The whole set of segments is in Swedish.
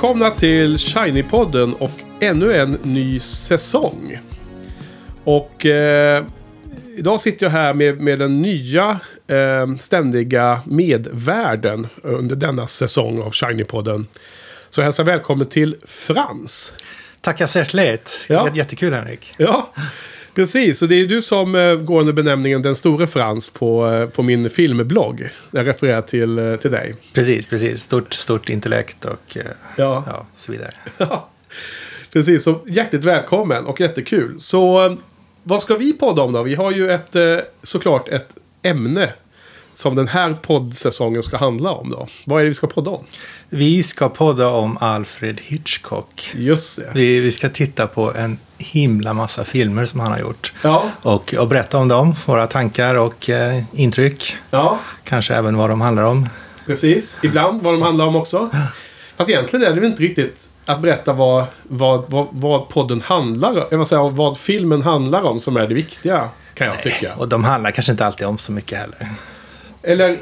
Välkomna till Shiny-podden och ännu en ny säsong. Och eh, idag sitter jag här med, med den nya eh, ständiga medvärden under denna säsong av Shiny-podden. Så hälsa välkommen till Frans. Tackar särskilt. Ja. Jättekul Henrik. Ja, precis. Och det är du som eh, går under benämningen Den store Frans på, eh, på min filmblogg. Jag refererar till, eh, till dig. Precis, precis. Stort, stort intellekt och Ja. ja, så vidare. Ja, Precis, så hjärtligt välkommen och jättekul. Så vad ska vi podda om då? Vi har ju ett, såklart ett ämne som den här poddsäsongen ska handla om då. Vad är det vi ska podda om? Vi ska podda om Alfred Hitchcock. Just det. Vi, vi ska titta på en himla massa filmer som han har gjort. Ja, Och, och berätta om dem, våra tankar och eh, intryck. ja, Kanske även vad de handlar om. precis. Ibland vad de handlar om också. Fast egentligen är det väl inte riktigt att berätta vad, vad, vad, vad podden handlar om. Säga, vad filmen handlar om som är det viktiga. Kan jag tycka. Och de handlar kanske inte alltid om så mycket heller. Eller,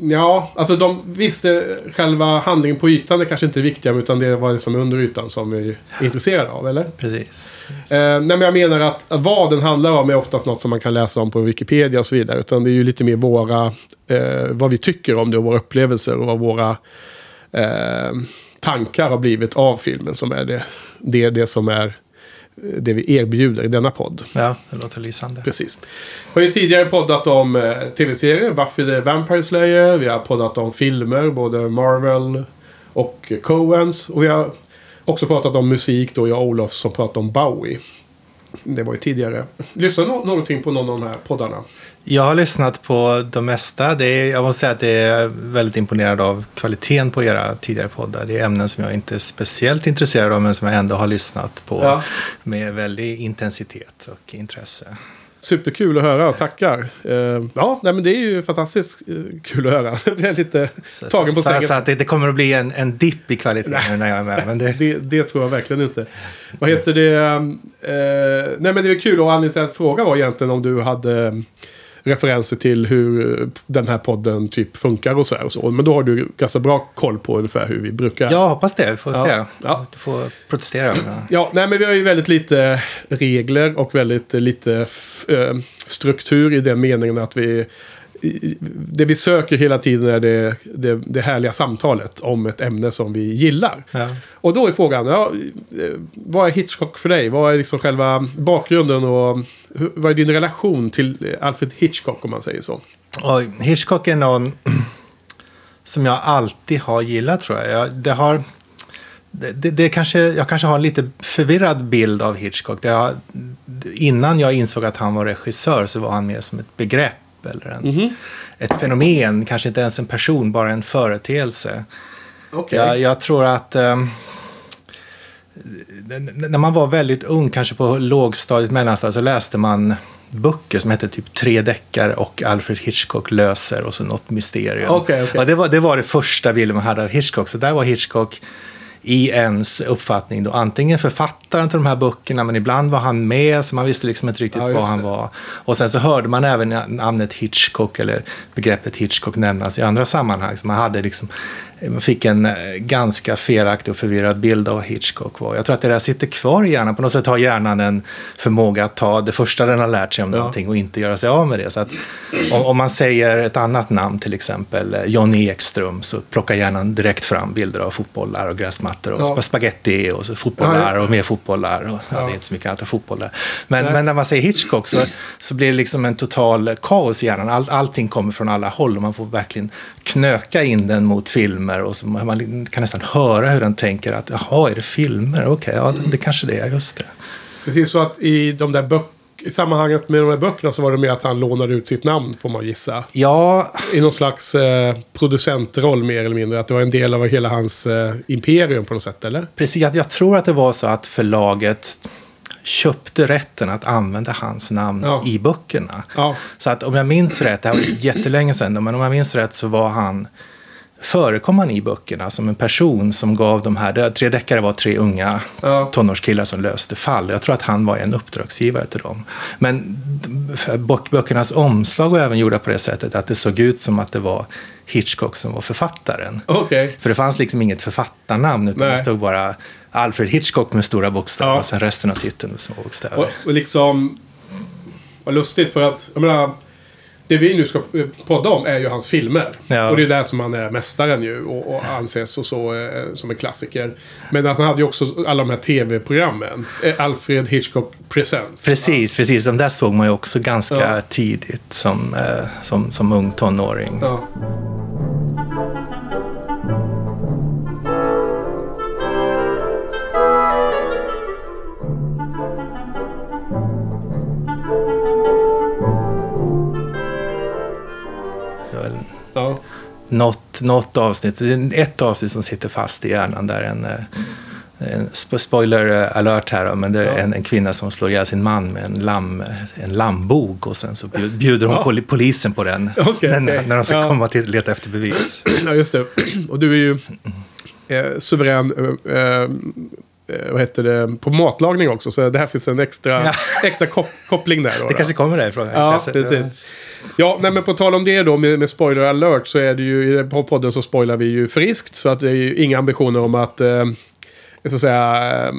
ja, alltså de visste själva handlingen på ytan är kanske inte viktiga, utan det är vad det som är under ytan som vi är intresserade av, eller? Precis. Eh, nej, men jag menar att, att vad den handlar om är oftast något som man kan läsa om på Wikipedia och så vidare. Utan det är ju lite mer våra, eh, vad vi tycker om det och våra upplevelser och vad våra eh, tankar har blivit av filmen som är det, det, det som är eh, det vi erbjuder i denna podd. Ja, det låter lysande. Precis. Vi har ju tidigare poddat om eh, tv-serier, Buffy the Vampire Slayer. Vi har poddat om filmer, både Marvel och Coens. Och vi har också pratat om musik då, jag och Olof som pratade om Bowie. Det var ju tidigare. Lyssna no någonting på någon av de här poddarna. Jag har lyssnat på de mesta. Det är, jag måste säga att det är väldigt imponerad av kvaliteten på era tidigare poddar. Det är ämnen som jag inte är speciellt intresserad av men som jag ändå har lyssnat på Ja. med väldig intensitet och intresse. Superkul att höra, tackar. Eh, ja, nej, men det är ju fantastiskt eh, kul att höra. Jag blev lite Så, tagen på så, sängen. så att det, det kommer att bli en, en dipp i kvaliteten när jag är med. Men det, Det, det tror jag verkligen inte. Vad heter det? Eh, nej men det är kul och anledningen till att fråga var egentligen om du hade referenser till hur den här podden typ funkar och så här och så. Men då har du ganska bra koll på ungefär hur vi brukar. jag hoppas det, vi får Ja. se. Ja. Du får protestera. Ja, nej men vi har ju väldigt lite regler och väldigt lite eh, struktur i den meningen att vi det vi söker hela tiden är det, det, det härliga samtalet om ett ämne som vi gillar. Ja. Och då är frågan, ja, eh, vad är Hitchcock för dig? Vad är liksom själva bakgrunden och vad är din relation till Alfred Hitchcock om man säger så? Och Hitchcock är någon som jag alltid har gillat tror jag. jag det har, det, det, kanske, jag kanske har en lite förvirrad bild av Hitchcock. Har, innan jag insåg att han var regissör så var han mer som ett begrepp eller en, ett fenomen. Kanske inte ens en person, bara en företeelse. Okej. Jag, jag tror att n- när man var väldigt ung, kanske på lågstadiet, mellanstadiet, så läste man böcker som hette typ Tre deckare och Alfred Hitchcock löser och så något mysterium. Okej, okej. Och det, var, det var det första man hade av Hitchcock. Så där var Hitchcock i ens uppfattning då antingen författaren till de här böckerna men ibland var han med så man visste liksom inte riktigt Ja, vad han det. var. Och sen så hörde man även namnet Hitchcock eller begreppet Hitchcock nämnas i andra sammanhang. Så man hade liksom, man fick en eh, ganska felaktig och förvirrad bild av vad Hitchcock var. Jag tror att det där sitter kvar i hjärnan. På något sätt har hjärnan en förmåga att ta det första den har lärt sig om Ja. någonting och inte göra sig av med det. Så att om, om man säger ett annat namn, till exempel eh, Johnny Ekström, så plockar hjärnan direkt fram bilder av fotbollar och gräsmattor och Ja. spaghetti och Ja, fotbollar det. och mer fotbollar. Och, ja, Ja. det är inte så mycket annat än fotbollar. Men, men när man säger Hitchcock så, så blir det liksom en total kaos i hjärnan. All, allting kommer från alla håll och man får verkligen knöka in den mot filmer och så man kan nästan höra hur den tänker att jaha, är det filmer? Okej, ja, det, det kanske det är, just det. Precis så att i de där i sammanhanget med de här böckerna så var det mer att han lånade ut sitt namn, får man gissa. Ja, I någon slags eh, producentroll mer eller mindre. Att det var en del av hela hans eh, imperium på något sätt, eller? precis. Jag, jag tror att det var så att förlaget köpte rätten att använda hans namn Ja. i böckerna. Ja. Så att om jag minns rätt, det här var jättelänge sedan, men om jag minns rätt så var han förekom han i böckerna som en person som gav de här, tre deckare var tre unga Ja. tonårskillar som löste fall. Jag tror att han var en uppdragsgivare till dem. Men böckernas omslag var även gjorda på det sättet att det såg ut som att det var Hitchcock som var författaren. Okej. För det fanns liksom inget författarnamn utan Nej. det stod bara Alfred Hitchcock med stora bokstäver Ja. och sen resten av titeln med små bokstäver. Och, och liksom... Vad lustigt för att, jag menar... Det vi nu ska podda om är ju hans filmer. Ja. Och det är där som han är mästaren ju och, och anses och så eh, som en klassiker. Men att han hade ju också alla de här tv-programmen. Eh, Alfred Hitchcock Presents. Precis, precis. De där såg man ju också ganska Ja. tidigt som, eh, som, som ung tonåring. Något, något avsnitt, ett avsnitt som sitter fast i hjärnan där en, eh, en spo- spoiler eh, alert här men det är en, en kvinna som slår ihjäl sin man med en, lamm, en lambog och sen så bjud- bjuder hon Ja. poli- polisen på den Okej, när, när de ska Ja. komma till leta efter bevis. ja, just det. Och du är ju eh, suverän... Eh, eh, vad heter det? På matlagning också. Så det här finns en extra, Ja. extra kop koppling där. Då, Det då. kanske kommer därifrån. Ja, precis. Ja, nej, men på tal om det då med, med spoiler alert så är det ju i podden så spoilar vi ju friskt. Så att det är ju inga ambitioner om att, eh, så att säga, eh,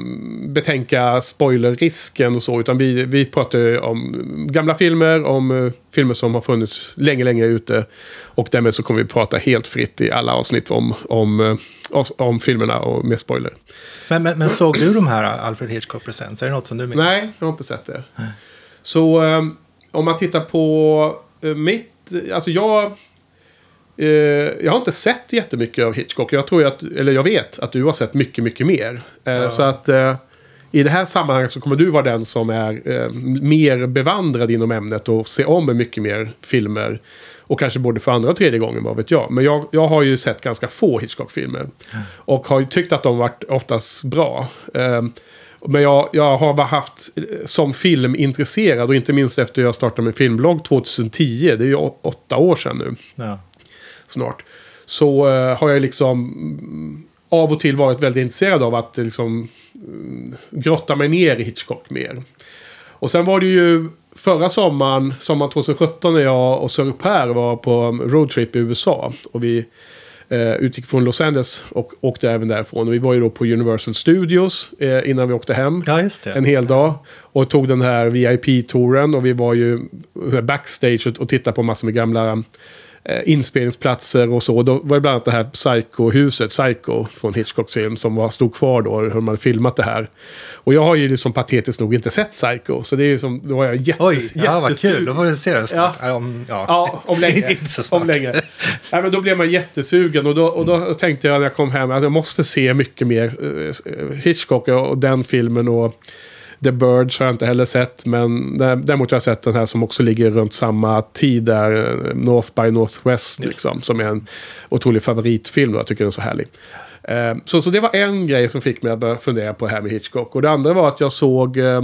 betänka spoilerrisken och så. Utan vi, vi pratar ju om gamla filmer, om eh, filmer som har funnits länge, länge ute. Och därmed så kommer vi prata helt fritt i alla avsnitt om, om, eh, om, om filmerna och med spoiler. Men, men, men såg du de här Alfred Hitchcock Presents? Är det något som du minns? Nej, jag har inte sett det. Så eh, om man tittar på mitt... Alltså jag... Eh, jag har inte sett jättemycket av Hitchcock. Jag tror att, eller jag vet att du har sett mycket, mycket mer. Eh, Så att eh, i det här sammanhanget så kommer du vara den som är eh, mer bevandrad inom ämnet och se om mycket mer filmer. Och kanske både för andra och tredje gången, vad vet jag. Men jag, jag har ju sett ganska få Hitchcock-filmer. Och har ju tyckt att de varit oftast bra. Eh, men jag, jag har haft, eh, som filmintresserad och inte minst efter jag startade min filmblogg 2010, det är ju åtta år sedan nu Ja. snart. Så eh, har jag liksom mm, av och till varit väldigt intresserad av att liksom mm, grotta mig ner i Hitchcock mer. Och sen var det ju förra sommaren, sommaren 2017, när jag och Sir Per var på roadtrip i USA. Och vi eh, utgick från Los Angeles och åkte även därifrån. Och vi var ju då på Universal Studios eh, innan vi åkte hem ja, en hel dag. Och tog den här VIP-touren och vi var ju backstage och, tittade på massor med gamla eh, inspelningsplatser och så. Då var det bland annat det här Psycho-huset, Psycho från Hitchcocks film som var, stod kvar då, hur hade filmat det här. Och jag har ju liksom patetiskt nog inte sett Psycho, så det är ju som, då var jag jättes, Oj, ja, vad kul. Då får du se det snart. Ja. Om, ja. Ja, om länge. inte så snart. om länge. Nej, men då blev man jättesugen och då, och då tänkte jag när jag kom hem att jag måste se mycket mer eh, Hitchcock och den filmen och The Birds har jag inte heller sett. Men dä- däremot har jag sett den här som också ligger runt samma tid där. eh, North by Northwest liksom. Som är en otrolig favoritfilm. och Jag tycker den är så härlig. Eh, Så, så det var en grej som fick mig att börja fundera på det här med Hitchcock. Och det andra var att jag såg eh,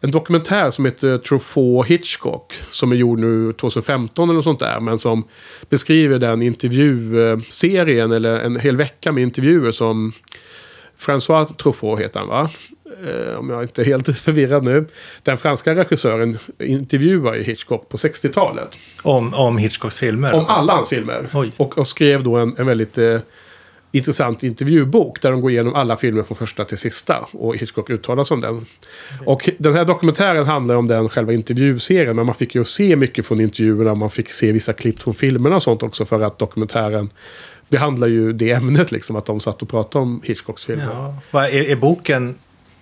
en dokumentär som heter Truffaut Hitchcock. Som är gjord nu 2015 eller något sånt där. Men som beskriver den intervjuserien, eller en hel vecka med intervjuer som François Truffaut heter han va? Eh, om jag inte är helt förvirrad nu. Den franska regissören intervjuar ju Hitchcock på 60-talet. Om, om Hitchcocks filmer. Om alla hans filmer. Och, och skrev då en, en väldigt eh, intressant intervjubok. Där de går igenom alla filmer från första till sista. Och Hitchcock uttalar sig om den. Och den här dokumentären handlar om den själva intervjuserien. Men man fick ju se mycket från intervjuerna. Man fick se vissa klipp från filmerna och sånt också. För att dokumentären behandlar ju det ämnet. Liksom, att de satt och pratade om Hitchcocks filmer. Ja. Är, är boken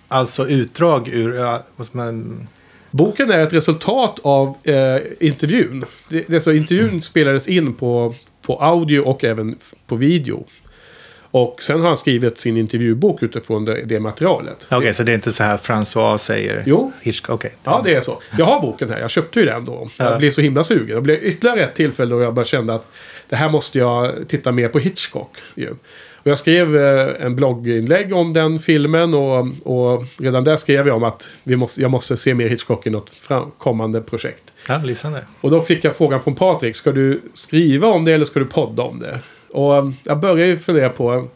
alltså utdrag ur... Ja, vad ska man, Boken är ett resultat av eh, intervjun. Det, det, så intervjun spelades in på, på audio och även på video. Och sen har han skrivit sin intervjubok utifrån det, det materialet. Okej, så det är inte så här François säger Jo. Hitchcock? Okej. Ja, det är så. Jag har boken här. Jag köpte ju den då. Jag Ja. blev så himla sugen. Det blev ytterligare ett tillfälle då jag bara kände att det här måste jag titta mer på Hitchcock. Ju. Jag skrev eh, en blogginlägg om den filmen och, och redan där skrev jag om att vi måste, jag måste se mer Hitchcock i något fram, kommande projekt. Ja, lysande. Och då fick jag frågan från Patrik, ska du skriva om det eller ska du podda om det? Och eh, jag började ju fundera på,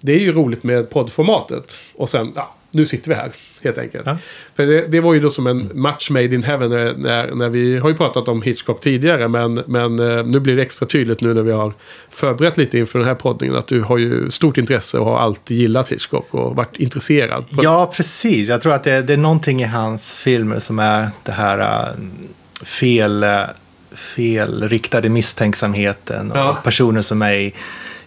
det är ju roligt med poddformatet. Och sen, ja, nu sitter vi här, helt enkelt. Ja. För det, det var ju då som en match made in heaven när, när, när vi har ju pratat om Hitchcock tidigare. Men, men eh, nu blir det extra tydligt nu när vi har förberett lite inför den här poddningen. Att du har ju stort intresse och har alltid gillat Hitchcock och varit intresserad. Ja, precis. Jag tror att det, det är någonting i hans filmer som är det här äh, fel, äh, felriktade misstänksamheten och Ja. personer som är i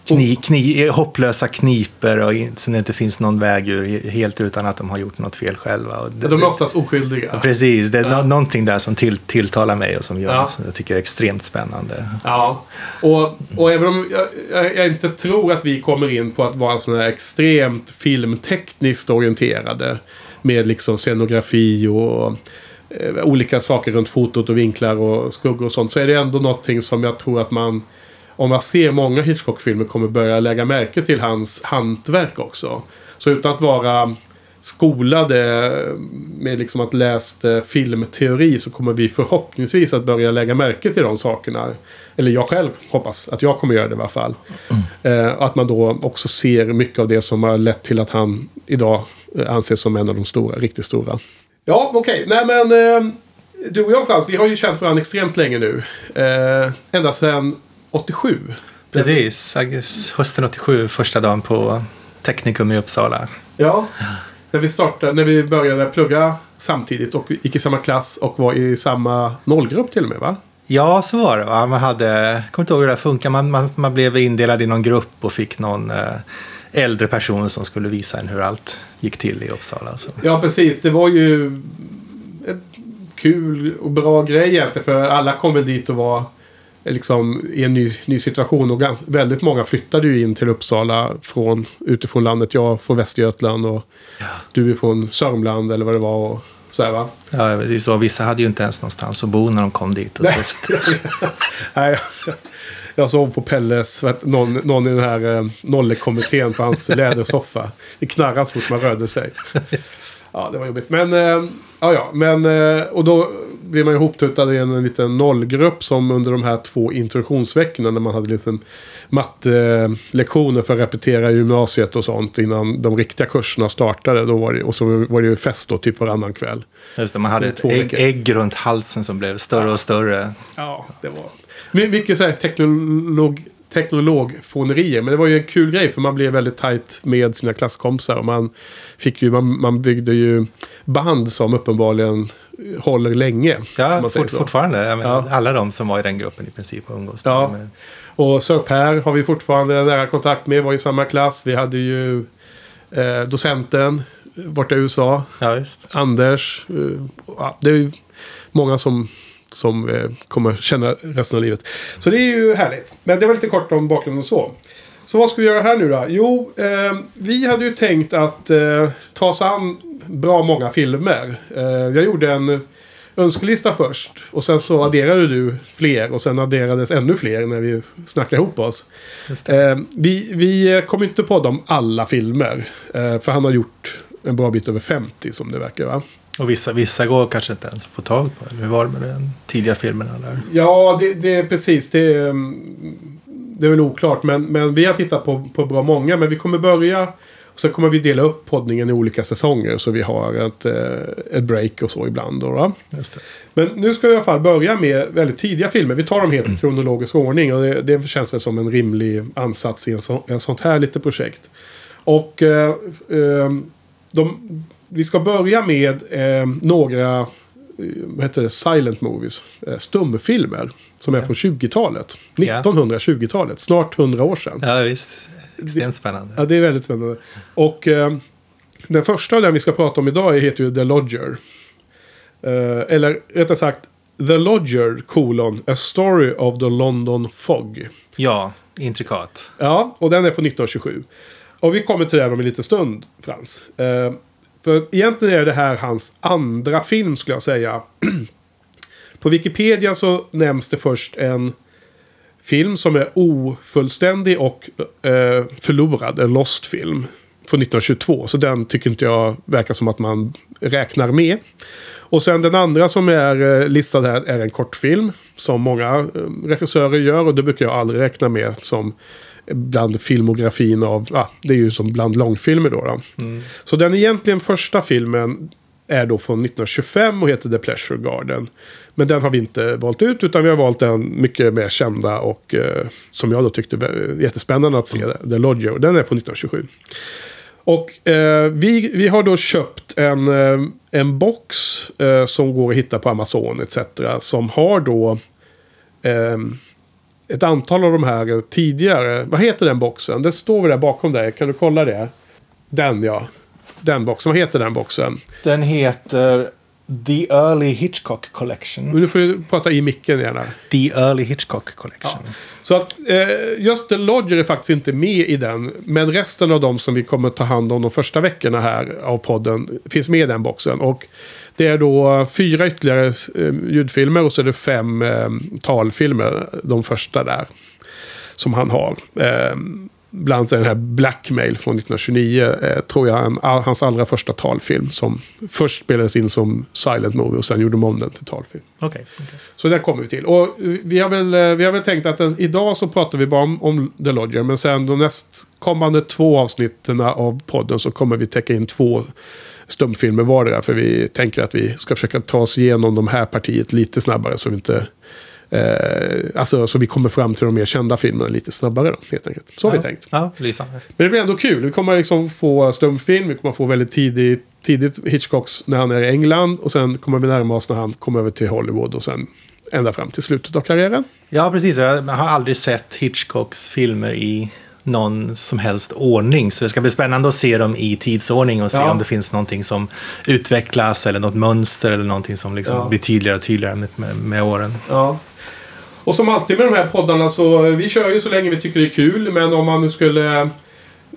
kni, kni, hopplösa kniper och in- som det inte finns någon väg ur he- helt utan att de har gjort något fel själva. Och det, De är oftast oskyldiga. precis, det är Ja. nå- någonting där som till, tilltalar mig och som gör, Ja. som jag tycker är extremt spännande. Ja, och, och även om jag, jag, jag inte tror att vi kommer in på att vara sådana här extremt filmtekniskt orienterade med liksom scenografi och eh, olika saker runt fotot och vinklar och skuggor och sånt så är det ändå någonting som jag tror att man om man ser många Hitchcock-filmer kommer börja lägga märke till hans hantverk också. Så utan att vara skolade med liksom att läst eh, filmteori så kommer vi förhoppningsvis att börja lägga märke till de sakerna. Eller jag själv hoppas att jag kommer göra det i alla fall. Eh, att man då också ser mycket av det som har lett till att han idag eh, anses som en av de stora, riktigt stora. Ja, okej. Nej men eh, du och jag Frans, vi har ju känt varandra extremt länge nu. Eh, ända sedan 87. Precis, hösten 87, första dagen på Teknikum i Uppsala. Ja. När vi startade, när vi började plugga samtidigt och gick i samma klass och var i samma nollgrupp till och med va? Ja, så var det. Va? Man hade, jag kommer inte ihåg hur det funkar. Man, man, man blev indelad i någon grupp och fick någon eh, äldre person som skulle visa en hur allt gick till i Uppsala. Så. Ja, precis. Det var ju en kul och bra grej egentligen. För alla kom väl dit och var liksom i en ny, ny situation. Och gans, väldigt många flyttade ju in till Uppsala från, utifrån landet. Jag från Västergötland och du är från Sörmland eller vad det var. Och så här, va? Ja, precis. Och vissa hade ju inte ens någonstans att bo när de kom dit. Och så. Nej, jag, jag sov på Pelles, vet, någon, någon i den här eh, nollekommittén på hans lädersoffa. Det knarrade så fort man rörde sig. Ja, det var jobbigt. Men, eh, ja, ja. Men, eh, och då blev man ihoptuttad i en, liten nollgrupp som under de här två introduktionsveckorna när man hade lite mattelektioner för att repetera i gymnasiet och sånt innan de riktiga kurserna startade. Då var det, och så var det ju fest då, typ varannan kväll. Just det, man hade ett ägg, ägg runt halsen som blev större och större. Ja, det var... My- Mycket så här teknolog, teknologfånerier. Men det var ju en kul grej för man blev väldigt tajt med sina klasskompisar. Och man, fick ju, man, man byggde ju band som uppenbarligen håller länge. Ja, fort, fortfarande. Ja. Alla de som var i den gruppen i princip har umgås Ja. med. Och Sir Per har vi fortfarande nära kontakt med. Var i samma klass. Vi hade ju eh, docenten borta i USA. Ja, just. Anders. eh, ja, det är ju många som, som eh, kommer känna resten av livet. Så det är ju härligt. Men det var lite kort om bakgrunden så. Så vad ska vi göra här nu då? Jo, eh, vi hade ju tänkt att eh, ta oss an bra många filmer. Eh, jag gjorde en önskelista först. Och sen så adderade du fler. Och sen adderades ännu fler när vi snackade ihop oss. just det. Eh, vi, vi kommer inte podda om alla filmer. Eh, för han har gjort en bra bit över 50 som det verkar va? Och vissa, vissa går kanske inte ens att få tag på. Eller hur var det med den tidiga filmerna där? Ja, det, det är precis. Det, är, mm, det är väl oklart. Men, men vi har tittat på, på bra många. Men vi kommer börja. Och så kommer vi dela upp poddningen i olika säsonger. Så vi har ett, eh, ett break och så ibland. Då. Men nu ska vi i alla fall börja med väldigt tidiga filmer. Vi tar dem helt i kronologisk ordning. Och det, det känns väl som en rimlig ansats i en, så, en sånt här litet projekt. Och eh, eh, de, vi ska börja med eh, några eh, vad heter det, silent movies. Stumfilmer. Som är från 20-talet. Ja. 1920-talet. Snart 100 år sedan. Ja, visst. Extremt spännande. Ja, det är väldigt spännande. Och eh, den första av den vi ska prata om idag heter ju The Lodger. Eh, eller rättare sagt The Lodger, kolon, A Story of the London Fog. Ja, intrikat. Ja, och den är från 1927. Och vi kommer till den om en liten stund, Frans. Eh, för egentligen är det här hans andra film, skulle jag säga. På Wikipedia så nämns det först en film som är ofullständig och eh, förlorad, en lost film. Från 1922, så den tycker inte jag verkar som att man räknar med. Och sen den andra som är eh, listad här är en kortfilm. Som många eh, regissörer gör och det brukar jag aldrig räkna med som bland filmografin av, ah, det är ju som bland långfilmer då. då. Så den egentligen första filmen är då från 1925 och heter The Pleasure Garden. Men den har vi inte valt ut utan vi har valt den mycket mer kända och eh, som jag då tyckte var jättespännande att se. The Lodger. Och Den är från 1927. Och eh, vi, vi har då köpt en, eh, en box eh, som går att hitta på Amazon etc. Som har då eh, ett antal av de här tidigare. Vad heter den boxen? Den står väl där bakom dig. Kan du kolla det? Den ja. Den boxen. Vad heter den boxen? Den heter The Early Hitchcock Collection. Nu får du prata i micken gärna. The Early Hitchcock Collection. Så att eh, just The Lodger är faktiskt inte med i den. Men resten av de som vi kommer ta hand om de första veckorna här av podden finns med i den boxen. Och det är då fyra ytterligare eh, ljudfilmer och så är det fem eh, talfilmer. De första där. Som han har. Eh, bland annat den här Blackmail från 1929. Eh, tror jag en, all, hans allra första talfilm. Som först spelades in som silent movie och sen gjorde de om den till talfilm. Okej. Så där kommer vi till. Och vi har väl, eh, vi har väl tänkt att den, idag så pratar vi bara om, om The Lodger. Men sen de nästkommande två avsnitten av podden så kommer vi täcka in två stumfilmer vardera. För vi tänker att vi ska försöka ta oss igenom de här partiet lite snabbare. Så vi inte... Eh, alltså så vi kommer fram till de mer kända filmerna lite snabbare då, helt enkelt. Så har ja. vi tänkt. Ja, lysande. Men det blir ändå kul. Vi kommer liksom få stumfilm. Vi kommer få väldigt tidigt, tidigt Hitchcocks när han är i England. Och sen kommer vi närma oss när han kommer över till Hollywood. Och sen ända fram till slutet av karriären. Ja, precis. Jag har aldrig sett Hitchcocks filmer i någon som helst ordning. Så det ska bli spännande att se dem i tidsordning och se Ja. om det finns någonting som utvecklas eller något mönster eller någonting som liksom Ja. blir tydligare och tydligare med, med, med åren. Ja. Och som alltid med de här poddarna så vi kör ju så länge vi tycker det är kul. Men om man nu skulle...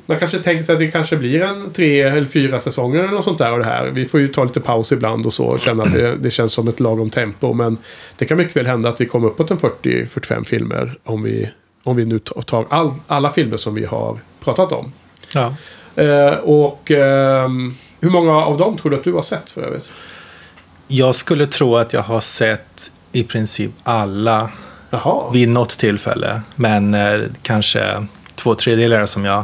Man kanske tänker sig att det kanske blir en tre eller fyra säsonger eller något sånt där av det här. Vi får ju ta lite paus ibland och så och känna att det, det känns som ett lagom tempo. Men det kan mycket väl hända att vi kommer uppåt en 40-45 filmer om vi, om vi nu tar all, alla filmer som vi har pratat om. Ja. Eh, och ehm, hur många av dem tror du att du har sett för övrigt? Jag skulle tro att jag har sett i princip alla Jaha. vid något tillfälle. Men eh, kanske två tredjedelar som jag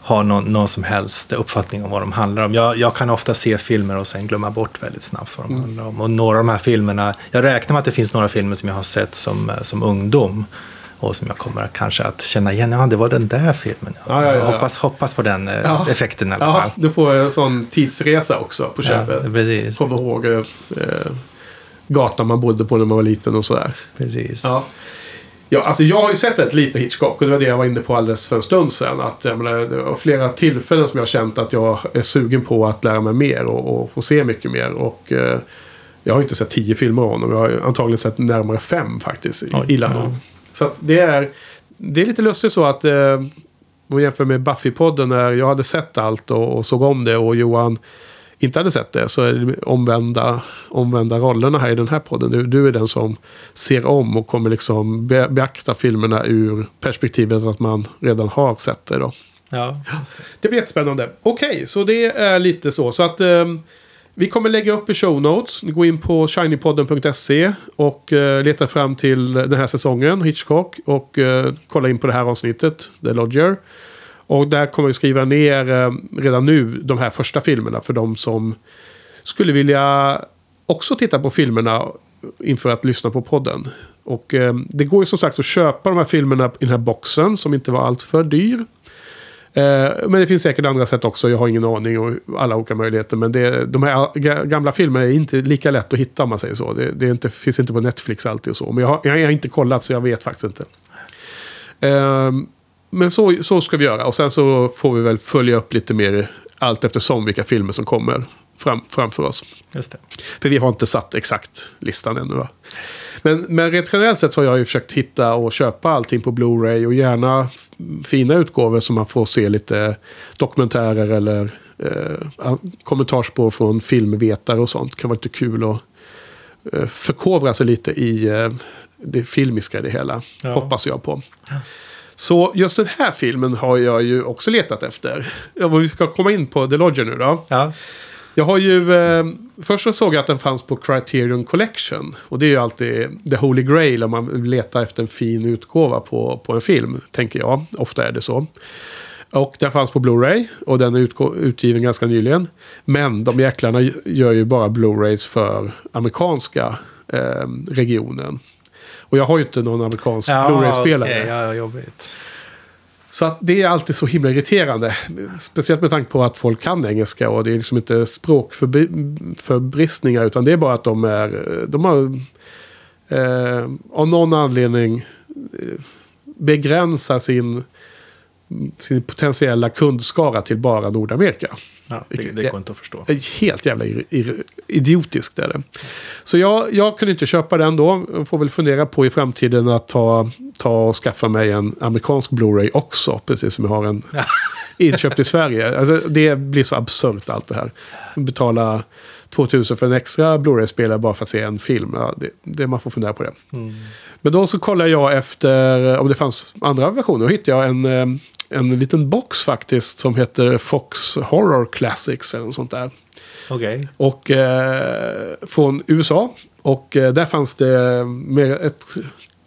har någon, någon som helst uppfattning om vad de handlar om. Jag, jag kan ofta se filmer och sen glömma bort väldigt snabbt vad de handlar om. Och några av de här filmerna, jag räknar med att det finns några filmer som jag har sett som, eh, som ungdom. Och som jag kommer kanske att känna igen. Ja, det var den där filmen. Ja, ja, ja, ja. hoppas, hoppas på den eh, Ja. effekten i alla Ja, fall. du får en sån tidsresa också på köpet. Ja, precis. Kommer ihåg eh, gatan man bodde på när man var liten och sådär. precis. Ja. Ja, alltså jag har ju sett rätt lite Hitchcock och det var det jag var inne på alldeles för en stund sedan. Att, jag menar, det var flera tillfällen som jag har känt att jag är sugen på att lära mig mer och, och få se mycket mer. Och eh, jag har ju inte sett tio filmer av honom. Jag har antagligen sett närmare fem faktiskt. Oj, illa ja. Så att det är, det är lite lustigt så att eh, om vi jämför med Buffy-podden när jag hade sett allt och, och såg om det och Johan inte hade sett det så är det omvända, omvända rollerna här i den här podden. Du, du är den som ser om och kommer liksom be, beakta filmerna ur perspektivet att man redan har sett det. Då. Ja, det. Det blir jättespännande. Okej, så det är lite så. Så att ehm, vi kommer lägga upp i show notes. Gå in på shinypodden.se och eh, leta fram till den här säsongen, Hitchcock. Och eh, kolla in på det här avsnittet, The Lodger. Och där kommer vi skriva ner eh, redan nu de här första filmerna för de som skulle vilja också titta på filmerna inför att lyssna på podden. Och eh, det går ju som sagt att köpa de här filmerna i den här boxen som inte var alltför dyr. Eh, men det finns säkert andra sätt också. Jag har ingen aning och alla olika möjligheter. Men det, de här gamla filmerna är inte lika lätt att hitta om man säger så. Det, det inte, finns inte på Netflix alltid och så. Men jag har, jag har inte kollat så jag vet faktiskt inte. Eh, men så, så ska vi göra. Och sen så får vi väl följa upp lite mer allt eftersom vilka filmer som kommer fram, framför oss. Just det. För vi har inte satt exakt listan ännu. Va? Men, men rent generellt sett så har jag ju försökt hitta och köpa allting på Blu-ray och gärna fina utgåvor så man får se lite dokumentärer eller eh, kommentarsspår från filmvetare och sånt. Det kan vara lite kul att eh, förkovra sig lite i eh, det filmiska i det hela. Ja. Hoppas jag på. Så just den här filmen har jag ju också letat efter. Om vi ska komma in på The Lodger nu då. Ja, Jag har ju... Eh, först så såg jag att den fanns på Criterion Collection. Och det är ju alltid the holy grail om man vill leta efter en fin utgåva på, på en film. Tänker jag. Ofta är det så. Och den fanns på Blu-ray. Och den är utgiven ganska nyligen. Men de jäklarna gör ju bara Blu-rays för amerikanska eh, regionen. Och jag har ju inte någon amerikansk Blu-ray-spelare. okej, ja, jobbigt. Så att det är alltid så himla irriterande. Speciellt med tanke på att folk kan engelska och det är liksom inte språkförbristningar utan det är bara att de är... De har eh, av någon anledning eh, begränsar sin, sin potentiella kundskara till bara Nordamerika. Ja, det, det går inte att förstå. Helt jävla idiotiskt är det. Så jag, jag kunde inte köpa den då. Jag får väl fundera på i framtiden att ta, ta och skaffa mig en amerikansk Blu-ray också. Precis som jag har en inköpt i Sverige. Alltså, det blir så absurt allt det här. Betala 2000 för en extra Blu-ray-spelare bara för att se en film. Ja, det, det man får fundera på det. Men då så kollade jag efter om det fanns andra versioner. Då hittade jag en, eh, en liten box faktiskt som heter Fox Horror Classics eller något sånt där. Okej. Och eh, från USA. Och eh, där fanns det mer ett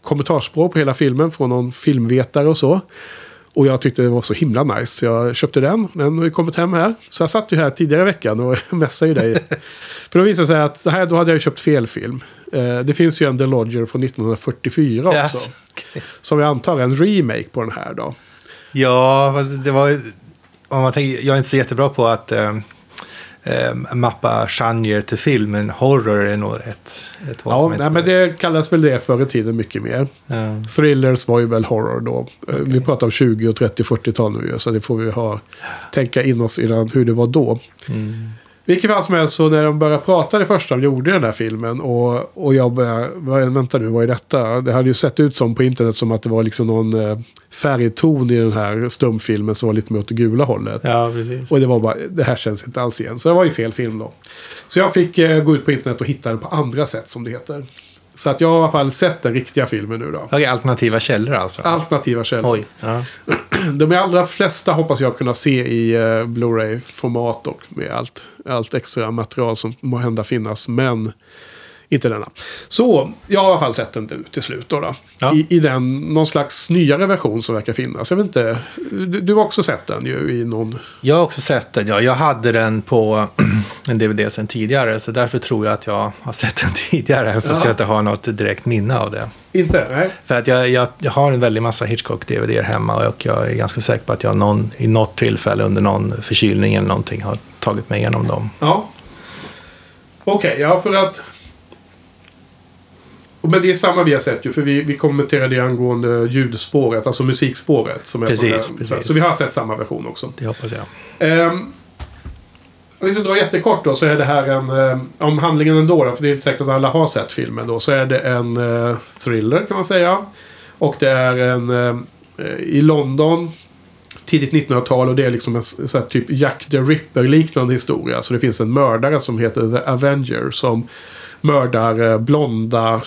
kommentarspråk på hela filmen från någon filmvetare och så. Och jag tyckte det var så himla nice. Så jag köpte den. Den har ju kommit hem här. Så jag satt ju här tidigare i veckan och messade ju dig. För då visade det sig att här, då hade jag ju köpt fel film. Eh, det finns ju en The Lodger från 1944 också. Yes. Okej. Som jag antar är en remake på den här då. Ja, fast det var om man tänker, jag är inte så jättebra på att eh, mappa genre till film, men horror är nog ett, ett val Ja, nej, men det kallas väl det förr i tiden mycket mer. Ja. Thrillers var ju väl horror då. Eh, Vi pratar om 20, och 30, 40-tal nu så det får vi ha, tänka in oss innan hur det var då. Mm. Vilket fall som helst så när de började prata det första de gjorde i den här filmen och, och jag började, vänta nu, vad är detta? Det hade ju sett ut som på internet som att det var liksom någon eh, färgton i den här stumfilmen som var lite mer åt det gula hållet. ja, precis. Och det var bara, det här känns inte alls igen. Så det var ju fel film då. Så jag fick eh, gå ut på internet och hitta den på andra sätt som det heter. Så att jag har i alla fall sett den riktiga filmen nu då. Okej, alternativa källor alltså. Alternativa källor. Oj. Ja. De allra flesta hoppas jag kunna se i eh, Blu-ray-format och med allt, allt extra material som må hända finnas. Men inte denna. Så jag har i alla fall sett den nu till slut då. då. Ja. I, I den, någon slags nyare version som verkar finnas. Jag vet inte, du, du har också sett den ju i någon... Jag har också sett den. Ja, jag hade den på en DVD sen tidigare, så därför tror jag att jag har sett den tidigare, fast Ja. jag inte har något direkt minne av det. Inte? Nej. För att jag, jag, jag har en väldig massa Hitchcock-DVD hemma och jag är ganska säker på att jag någon, i något tillfälle under någon förkylning eller någonting har tagit mig igenom dem. Ja. Okej, ja för att... Men det är samma vi har sett ju, för vi, vi kommenterade det angående ljudspåret, alltså musikspåret. Som är Precis, den. precis. Så, vi har sett samma version också. Det hoppas jag. Um, om vi ska dra jättekort då så är det här en... ehm, om handlingen ändå då, för det är inte säkert att alla har sett filmen då. Så är det en eh, thriller kan man säga. Och det är en... eh, I London. Tidigt 1900-tal och det är liksom en så typ Jack the Ripper-liknande historia. Så det finns en mördare som heter The Avenger. Som mördar blonda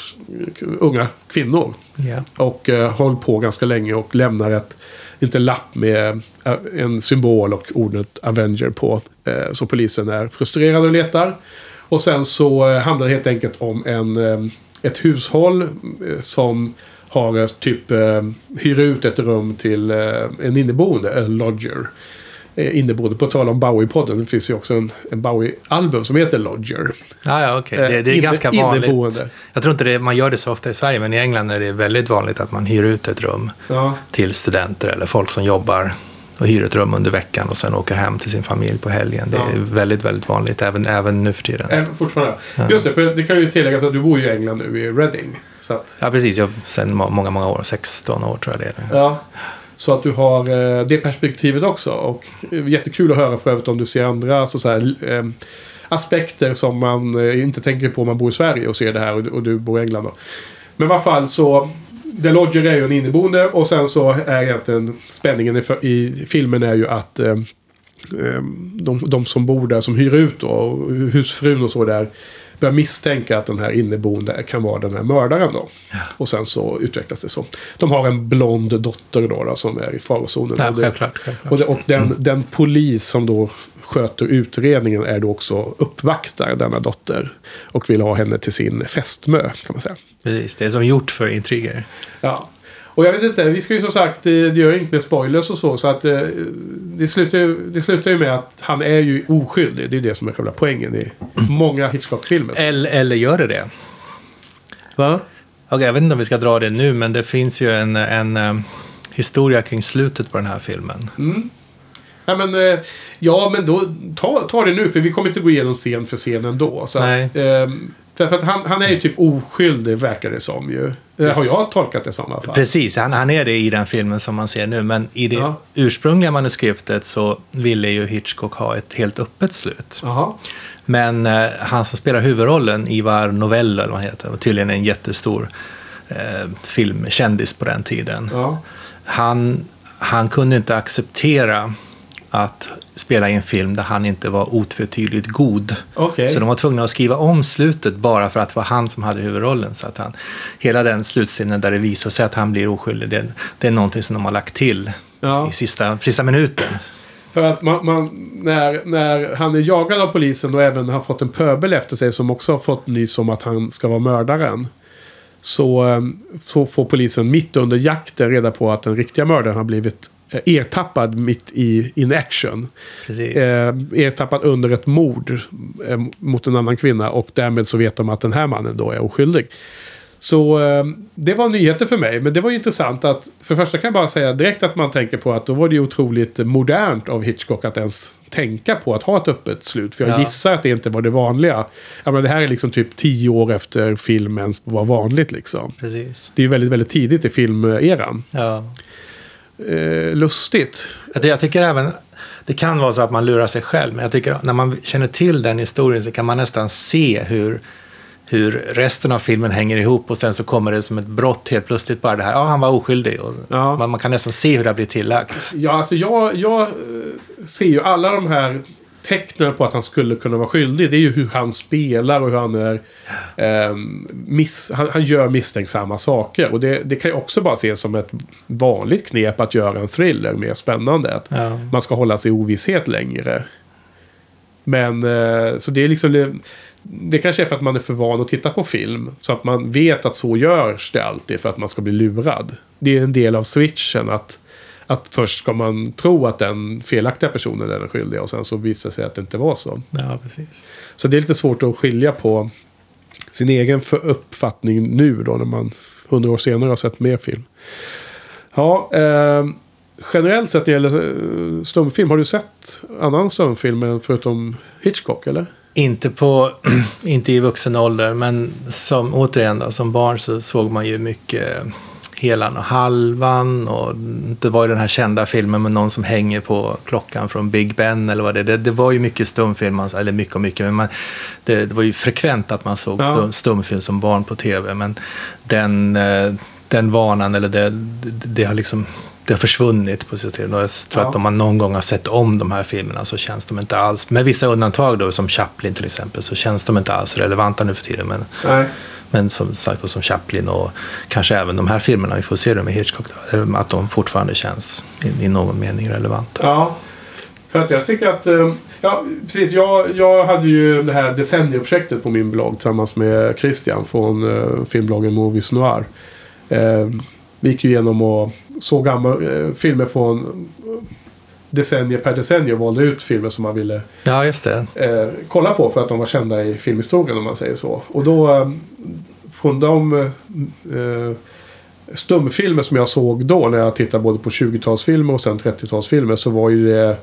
unga kvinnor. Ja. Och eh, håll på ganska länge och lämnar ett liten lapp med eh, en symbol och ordet Avenger på. Eh, så polisen är frustrerad och letar. Och sen så handlar det helt enkelt om en, ett hushåll som har typ hyr ut ett rum till en inneboende, en lodger. Eh, inneboende, på tal om Bowie-podden, det finns ju också en, en Bowie-album som heter Lodger. Ah, ja, okej. Eh, Det, det är inne- ganska vanligt. inneboende. Jag tror inte det, man gör det så ofta i Sverige, men i England är det väldigt vanligt att man hyr ut ett rum Ja, till studenter eller folk som jobbar och hyr ett rum under veckan och sen åker hem till sin familj på helgen. Det är Ja. väldigt, väldigt vanligt, även, även nu för tiden. Även fortfarande. Ja. Just det, för det kan ju tilläggas att du bor ju i England nu, i Reading. Att, Ja, precis. Jag, sen må- många, många år. 16 år tror jag det är. ja, så att du har eh, det perspektivet också. Och eh, jättekul att höra för övrigt om du ser andra så, så här, eh, aspekter som man eh, inte tänker på om man bor i Sverige och ser det här och, och du bor i England. Då. Men i alla fall så... The Lodger är ju en inneboende och sen så är egentligen spänningen i, i filmen är ju att eh, eh de, de som bor där, som hyr ut då, och husfrun och så där, börjar misstänka att den här inneboende kan vara den här mördaren då. Och sen så utvecklas det så. De har en blond dotter då, då som är i farozonen. Ja, och det- självklart. självklart. och, det, och den, den polis som då sköter utredningen är då också uppvaktar denna dotter. Och vill ha henne till sin fästmö, kan man säga. Precis, det är som gjort för intriger. Ja. Och jag vet inte, vi ska ju som sagt, eh, det gör inget med spoilers och så. Så att eh, det slutar, ju, det slutar ju med att han är ju oskyldig. Det är det som är själva poängen i många Hitchcock-filmer. Eller, eller gör det det? Va? Okej, jag vet inte om vi ska dra det nu, men det finns ju en, en eh, historia kring slutet på den här filmen. Mm. Ja men, ja, men då, ta, ta det nu, för vi kommer inte gå igenom scen för scen ändå. Så Nej. Att, ehm, därför att han, han är ju typ oskyldig, verkar det som ju. Eh, Har jag tolkat det som i alla fall. Precis, han, han är det i den filmen som man ser nu, men i det Ja. ursprungliga manuskriptet så ville ju Hitchcock ha ett helt öppet slut. Jaha. Men eh, han som spelar huvudrollen, Ivar Novello, eller vad han heter, var tydligen en jättestor eh, filmkändis på den tiden. Ja. Han, han kunde inte acceptera att spela i en film där han inte var otvetydigt god. Okej. Så de var tvungna att skriva om slutet bara för att det var han som hade huvudrollen. Så att han, hela den slutscenen där det visar sig att han blir oskyldig, det, det är någonting som de har lagt till Ja. i sista, sista minuten. För att man, man, när, när han är jagad av polisen och även har fått en pöbel efter sig som också har fått nys om att han ska vara mördaren. Så, eh, så får polisen mitt under jakten reda på att den riktiga mördaren har blivit ertappad mitt i in action. Precis. Eh, ertappad under ett mord eh, mot en annan kvinna och därmed så vet de att den här mannen då är oskyldig. Så eh, det var nyheter för mig. Men det var ju intressant att för första kan jag bara säga direkt att man tänker på att då var det ju otroligt modernt av Hitchcock att ens tänka på att ha ett öppet slut. För jag Ja. gissar att det inte var det vanliga. Jag menar, det här är liksom typ tio år efter filmen var vanligt liksom. Precis. Det är ju väldigt, väldigt tidigt i filmeran. Ja. Eh, lustigt. Jag tycker även, det kan vara så att man lurar sig själv, men jag tycker när man känner till den historien så kan man nästan se hur, hur resten av filmen hänger ihop och sen så kommer det som ett brott helt plötsligt bara det här, ja han var oskyldig. Och Ja. man, man kan nästan se hur det har blivit tillagt. Ja, alltså jag, jag eh, ser ju alla de här tecknen på att han skulle kunna vara skyldig. Det är ju hur han spelar och hur han är... ehm, miss, han, han gör misstänksamma saker. Och det, det kan ju också bara ses som ett vanligt knep att göra en thriller mer spännande. Att Ja. man ska hålla sig i ovisshet längre. Men eh, så det är liksom... Det, det kanske är för att man är för van att titta på film. Så att man vet att så görs det alltid för att man ska bli lurad. Det är en del av switchen att, att först ska man tro att den felaktiga personen är den skyldiga och sen så visar det sig att det inte var så. Ja, precis. Så det är lite svårt att skilja på sin egen uppfattning nu då när man hundra år senare har sett mer film. Ja, eh, generellt sett när det gäller eh, stumfilm, har du sett annan stumfilm förutom Hitchcock eller? Inte, på, inte i vuxen ålder, men som, återigen då, som barn så såg man ju mycket Helan och Halvan och det var ju den här kända filmen med någon som hänger på klockan från Big Ben eller vad det är. Det, det var ju mycket stumfilm, eller mycket och mycket, men man, det, det var ju frekvent att man såg Ja. stum, stumfilm som barn på tv, men den, eh, den vanan eller det, det, det har liksom det har försvunnit på. Och Jag tror Ja. att om man någon gång har sett om de här filmerna så känns de inte alls, med vissa undantag då, som Chaplin till exempel, så känns de inte alls relevanta nu för tiden. Men, Nej. men som sagt, som Chaplin och kanske även de här filmerna, vi får se det med Hitchcock, då, att de fortfarande känns i, i någon mening relevanta. Ja. För att jag tycker att... eh, Ja, precis. Jag, jag hade ju det här decennieprojektet på min blogg tillsammans med Christian från eh, filmbloggen Movies Noir. Eh, vi gick ju igenom och såg gamla eh, filmer från eh, decennier per decennium valde ut filmer som man ville Ja, eh, kolla på för att de var kända i filmhistorien om man säger så. Och då eh, från de eh, stumfilmer som jag såg då när jag tittade både på 20-talsfilmer och sen 30-talsfilmer så var ju det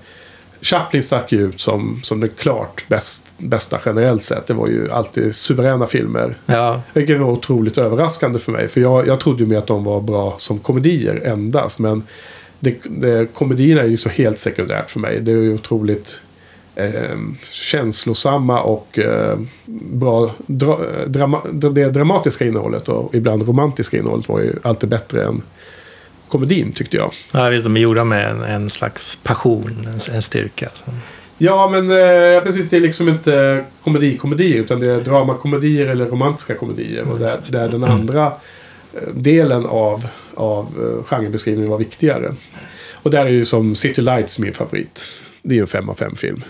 Chaplin stack ju ut som, som det klart bäst, bästa generellt sett. Det var ju alltid suveräna filmer. Ja, Vilket var otroligt överraskande för mig. För jag, jag trodde ju med att de var bra som komedier endast. Men det, det, komedierna är ju så helt sekundärt för mig. Det är ju otroligt eh, känslosamma och eh, bra dra, drama, det dramatiska innehållet och ibland romantiska innehållet var ju alltid bättre än komedin tyckte jag. Ja, visst, de är gjorda med en, en slags passion, en, en styrka. Så. Ja, men eh, precis. Det är liksom inte komedi-komedier utan det är dramakomedier eller romantiska komedier. Och där, där den andra eh, delen av, av eh, genrebeskrivningen var viktigare. Och där är ju som City Lights min favorit. Det är ju en fem av fem film.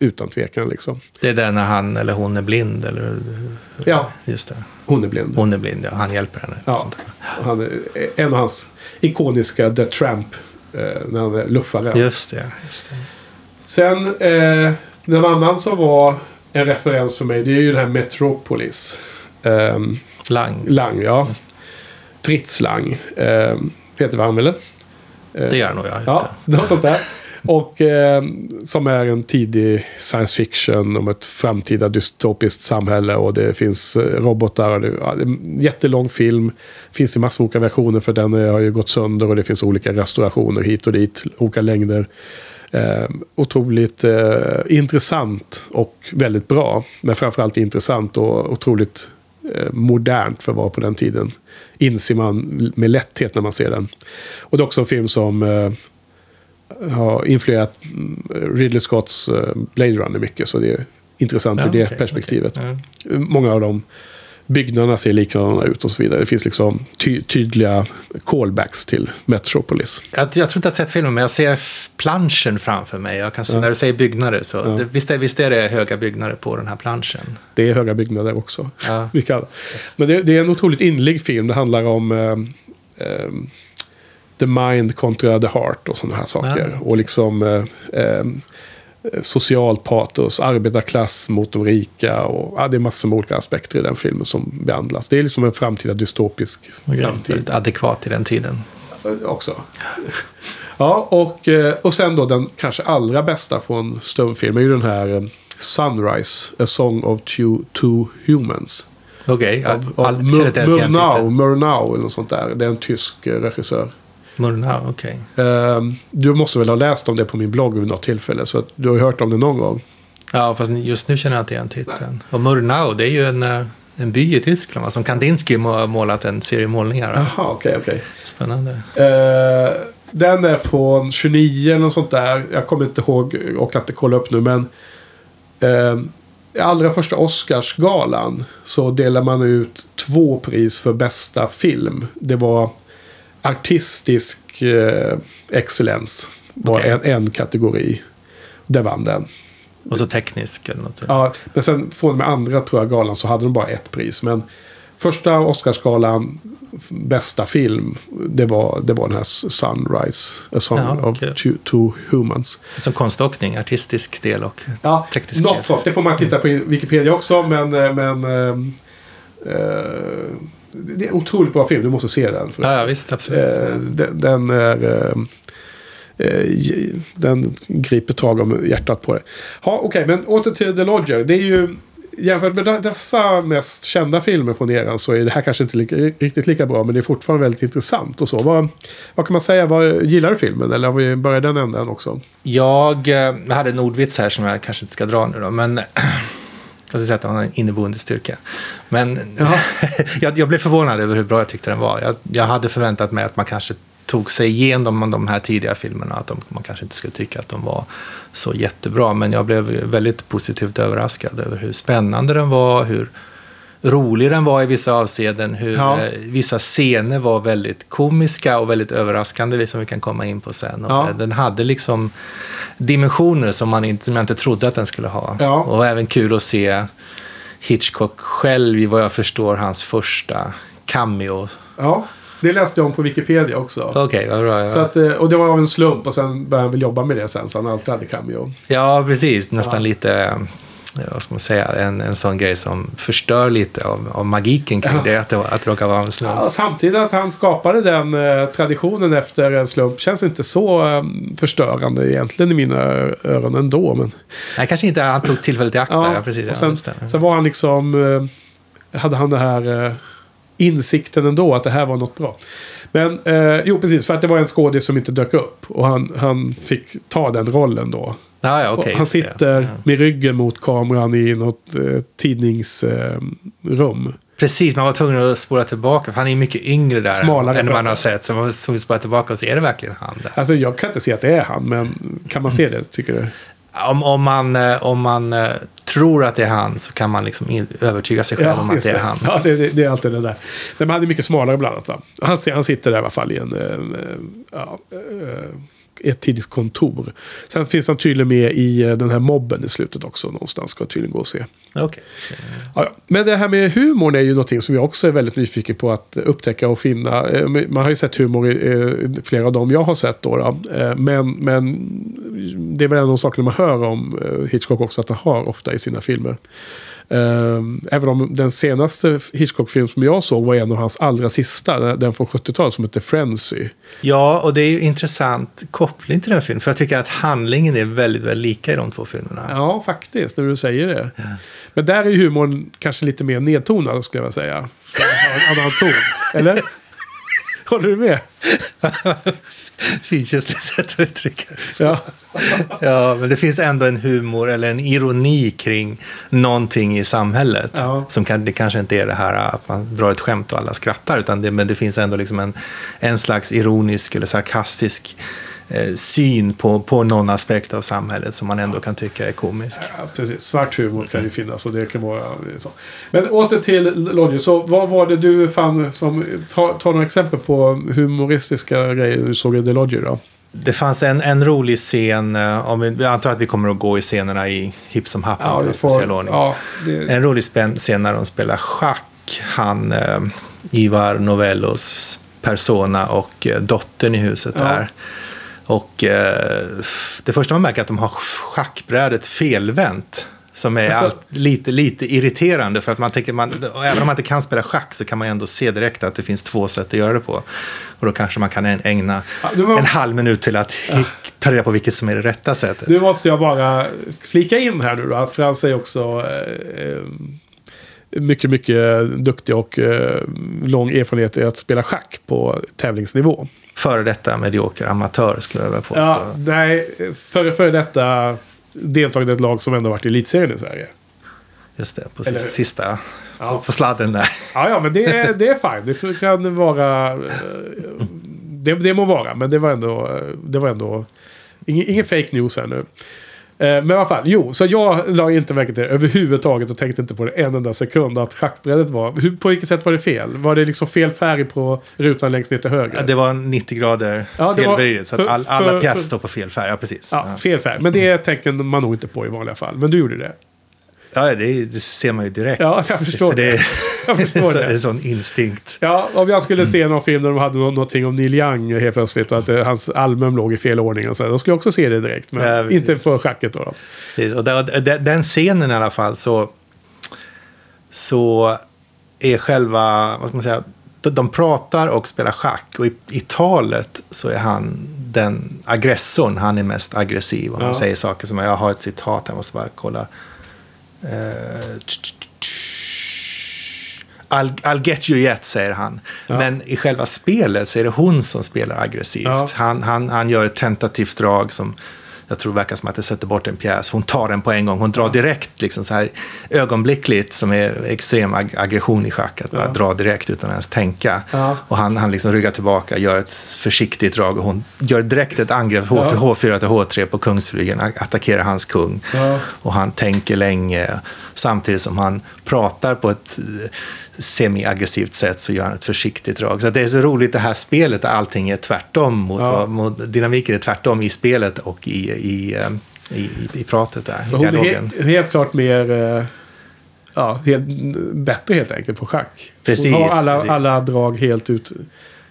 Utan tvekan liksom. Det är där när han eller hon är blind, eller? Ja, Just det. hon är blind. Hon är blind, ja. Han hjälper henne. Ja. Han en av hans ikoniska The Tramp. Eh, när han är luffare. Just det, just det. Sen, eh, den annan som var en referens för mig, det är ju den här Metropolis. Ehm, Lang. Lang, ja. Fritz Lang. Ehm, heter han. Eh, Det gör han nog, ja. Just Ja, det. något sånt där. Och eh, som är en tidig science fiction om ett framtida dystopiskt samhälle. Och det finns eh, robotar. Och det, ja, det är en jättelång film. Finns det massor av olika versioner för den har ju gått sönder. Och det finns olika restaurationer hit och dit. Olika längder. Eh, otroligt eh, intressant och väldigt bra. Men framförallt intressant och otroligt eh, modernt för att vara på den tiden. Inser man med lätthet när man ser den. Och det är också en film som eh, har influerat mm, Ridley Scotts eh, Blade Runner mycket. Så det är intressant ur det okej, perspektivet. okej. Ja. Många av de byggnaderna ser likadana ut och så vidare. Det finns liksom ty tydliga callbacks till Metropolis. Jag, jag tror inte jag har sett filmen, men jag ser planschen framför mig. Jag kan se, Ja. När du säger byggnader så, Ja. det, visst, är, visst är det höga byggnader på den här planschen? Det är höga byggnader också. Ja. Men det, det är en otroligt inlig film. Det handlar om eh, eh, the mind kontra the heart och sådana här saker. Ja. Och liksom eh, eh, socialt patos, arbetarklass mot de rika. Och, ja, det är massor med olika aspekter i den filmen som behandlas. Det är liksom en framtida dystopisk framtid Väldigt adekvat i den tiden. också. Ja, och, eh, och sen då den kanske allra bästa från stumfilm är ju den här eh, Sunrise, A Song of Two, Two Humans. Okej, okay, Av, jag av känner inte ens igen Murnau, titeln. Murnau eller något sånt där. Det är en tysk eh, regissör. Murnau, okej. Ehm, du måste väl ha läst om det på min blogg vid något tillfälle. Så att du har ju hört om det någon gång. Ja, fast just nu känner jag inte igen titeln. Och Murnau, det är ju en, eh, en by i Tyskland va, som Kandinsky har målat en serie målningar. Jaha, okej, okej. Spännande. Eh, den är från 29 eller något sånt där. Jag kommer inte ihåg och kan inte kolla upp nu. Men i allra första Oscarsgalan så delar man ut två pris för bästa film. Det var artistisk eh, excellens. var Okej. en, en kategori. Där vann den. Och så teknisk eller något. Ja, men sen från med andra tror jag galan så hade de bara ett pris. Men första Oscarsgalan, bästa film, det var, det var den här Sunrise, A Song Ja, of okej. two, two Humans. Som konståkning, artistisk del och Ja, teknisk del. något sånt. Det får man titta på i Wikipedia också, men... eh, men eh, det är en otroligt bra film, du måste se den. För, Ja, visst, absolut. eh, den, den är... eh, ge- den griper tag om hjärtat på. Ja, okej, men åter till The Lodger. Det är ju... Jämfört med de- dessa mest kända filmer från eran så är det här kanske inte lika, riktigt lika bra. Men det är fortfarande väldigt intressant och så. Vad, vad kan man säga? Vad, gillar du filmen? Eller har vi börjat den änden också? Jag, eh, jag hade en ordvits här som jag kanske inte ska dra nu då, men jag ska säga att den har en inneboende styrka. Men jag, jag blev förvånad över hur bra jag tyckte den var. Jag, jag hade förväntat mig att man kanske tog sig igenom de här tidiga filmerna, att de, man kanske inte skulle tycka att de var så jättebra. Men jag blev väldigt positivt överraskad över hur spännande den var, hur rolig den var i vissa avseenden, hur Ja. eh, vissa scener var väldigt komiska och väldigt överraskande, som vi kan komma in på sen. Och Ja. eh, Den hade liksom dimensioner som, man inte, som jag inte trodde att den skulle ha. Ja. Och även kul att se Hitchcock själv i vad jag förstår hans första cameo. Ja, det läste jag om på Wikipedia också. Okej, vad bra. Ja. Så att, eh, och det var av en slump och sen började han väl jobba med det sen. Så han alltid hade cameo. Ja, precis. Nästan Ja. lite, vad ska man säga, en, en sån grej som förstör lite av, av magiken kring Ja. det, att det, att det råkar vara en slump. Ja, samtidigt att han skapade den eh, traditionen efter en slump känns inte så eh, förstörande egentligen i mina öron ändå. Men, Nej, kanske inte han tog tillfället i akt där, ja, precis. och Ja, sen, stämmer. sen var han liksom... Eh, hade han det här eh, insikten ändå att det här var något bra. Men eh, jo, precis. För att det var en skådis som inte dök upp. Och han, han fick ta den rollen då. Ja, ja, Och han sitter Ja. med ryggen mot kameran i något eh, tidningsrum. Precis, man var tvungen att spola tillbaka. För han är mycket yngre där Smalare än man har sett. Så man var tvungen att spola tillbaka och se, är det verkligen han där? Alltså jag kan inte se att det är han, men kan man se det tycker du? Om, om man, eh, om man eh, tror att det är han så kan man liksom in, övertyga sig själv om att det är han. Ja, det, det, det är alltid det där. Men han är mycket smalare bland annat. Va? Han, han sitter där i alla fall i en, eh, eh, ja, eh, ett tidigt kontor. Sen finns han tydligen med i eh, den här mobben i slutet också. Någonstans ska tydligen gå och se. Okej. Ja. Men det här med humorn är ju någonting som jag också är väldigt nyfiken på att upptäcka och finna. Eh, Man har ju sett humor i eh, flera av dem jag har sett då. då. Men, men det är väl en av de sakerna man hör om Hitchcock också att han har ofta i sina filmer. Eh, Även om den senaste Hitchcock-film som jag såg var en av hans allra sista. Den från 70-talet som heter Frenzy. Ja, och det är ju intressant koppling till den filmen. För jag tycker att handlingen är väldigt, väldigt lika i de två filmerna. Ja, faktiskt, när du säger det. Men där är ju humorn kanske lite mer nedtonad, skulle jag vilja säga. En annan ton. Eller? Håller du med? Finkänsligt sätt att uttrycka. Ja. Ja, men det finns ändå en humor eller en ironi kring någonting i samhället. Ja. Som kan, det kanske inte är det här att man drar ett skämt och alla skrattar, utan det, men det finns ändå liksom en, en slags ironisk eller sarkastisk syn på, på någon aspekt av samhället som man ändå kan tycka är komisk. Ja, precis. Svart humor kan ju finnas och det kan vara så. Men åter till Lodge. Så vad var det du fann som... Ta, ta några exempel på humoristiska grejer du såg i The Lodger då. Det fanns en, en rolig scen, eh, om vi, jag antar att vi kommer att gå i scenerna i hipp som happ Ja, speciell ordning. ja, det, En rolig scen när de spelar schack. Han, eh, Ivar Novellos persona och eh, dottern i huset Ja. där. Och eh, det första man märker är att de har schackbrädet felvänt. Som är Alltså- allt, lite, lite irriterande för att man tänker, man, även om man inte kan spela schack så kan man ändå se direkt att det finns två sätt att göra det på. Och då kanske man kan ägna Ja, var- en halv minut till att ta reda på vilket som är det rätta sättet. Nu måste jag bara flika in här nu då. Att Frans är också eh, mycket, mycket duktig och eh, lång erfarenhet i att spela schack på tävlingsnivå. Före detta medioker amatör skulle jag vilja påstå. Ja, nej, före för detta deltagande i ett lag som ändå varit i elitserien i Sverige. Just det, på Eller- sista, Ja. på sladden där. Ja, ja, men det, är- det är fine. Det kan vara... eh, Det, det må vara, men det var ändå... eh, Det var ändå ingen, ingen fake news här nu. Eh, Men alla fall, jo, så jag la inte märke till det överhuvudtaget och tänkte inte på det en enda sekund att schackbrädet var... Hur, på vilket sätt var det fel? Var det liksom fel färg på rutan längst ner till höger? Ja, det var 90 grader Ja, felvridet, så att all, alla pjäser står på fel färg. Ja, precis. Ja, fel färg. Men det tänker man nog inte på i vanliga fall. Men du gjorde det. Ja det, det ser man ju direkt. Ja, jag förstår För det. det. Jag förstår så, det. En sån instinkt. Ja, om jag skulle se någon film där de hade nå- någonting om Neil Young helt plötsligt och att eh, hans album låg i fel ordning och så, då skulle jag också se det direkt. Men Ja, inte på schacket då. då. Och där, den- scenen i alla fall så, så är själva, vad ska man säga, de, pratar och spelar schack och i, i talet så är han den aggressorn, han är mest aggressiv och han Ja. säger saker som, jag har ett citat, jag måste bara kolla. I'll, I'll get you yet, säger han. Ja. Men i själva spelet så är det hon som spelar aggressivt. Ja. Han, han, han gör ett tentativt drag som jag tror verkar som att det sätter bort en pjäs. Hon tar den på en gång. Hon drar direkt, liksom så här ögonblickligt, som är extrem ag aggression i schack. Att bara dra direkt utan att ens tänka. Och han, han liksom ryggar tillbaka, gör ett försiktigt drag och hon gör direkt ett angrepp, Ja. H, H4 till H3 på kungsflygeln, attackerar hans kung. Och han tänker länge, samtidigt som han pratar på ett eh, semi-aggressivt sätt så gör han ett försiktigt drag. Så det är så roligt det här spelet där allting är tvärtom. Mot, Ja. mot, dynamiken är tvärtom i spelet och i, i, eh, i, i, pratet där, Så i dialogen. helt, helt klart mer... eh, Ja, helt, bättre helt enkelt på schack. Precis, hon har alla, precis. alla drag helt ut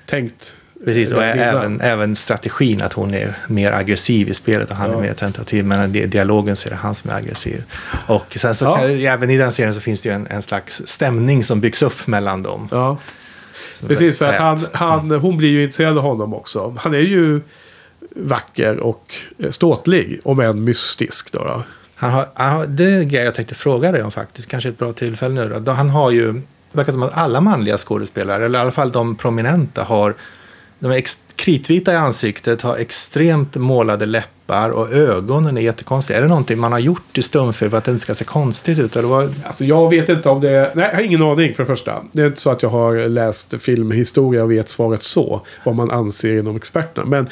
tänkt. Precis, och även, även strategin att hon är mer aggressiv i spelet och han Ja. är mer tentativ. Men i dialogen så är det han som är aggressiv. Och sen så Ja. kan, även i den serien så finns det ju en, en slags stämning som byggs upp mellan dem. Ja, Så precis. För att han, han, hon blir ju intresserad av honom också. Han är ju vacker och ståtlig, om än mystisk. Då, då. Han har, han har, det är en grej jag tänkte fråga dig om faktiskt. Kanske ett bra tillfälle nu då. Han har ju, det verkar som att alla manliga skådespelare, eller i alla fall de prominenta, har de är kritvita i ansiktet, har extremt målade läppar och ögonen är jättekonstiga. Är det någonting man har gjort i stumfilm för att det inte ska se konstigt ut? Eller vad? Alltså jag vet inte om det... Nej, jag har ingen aning för det första. Det är inte så att jag har läst filmhistoria och vet svaret så. Vad man anser inom experterna. Men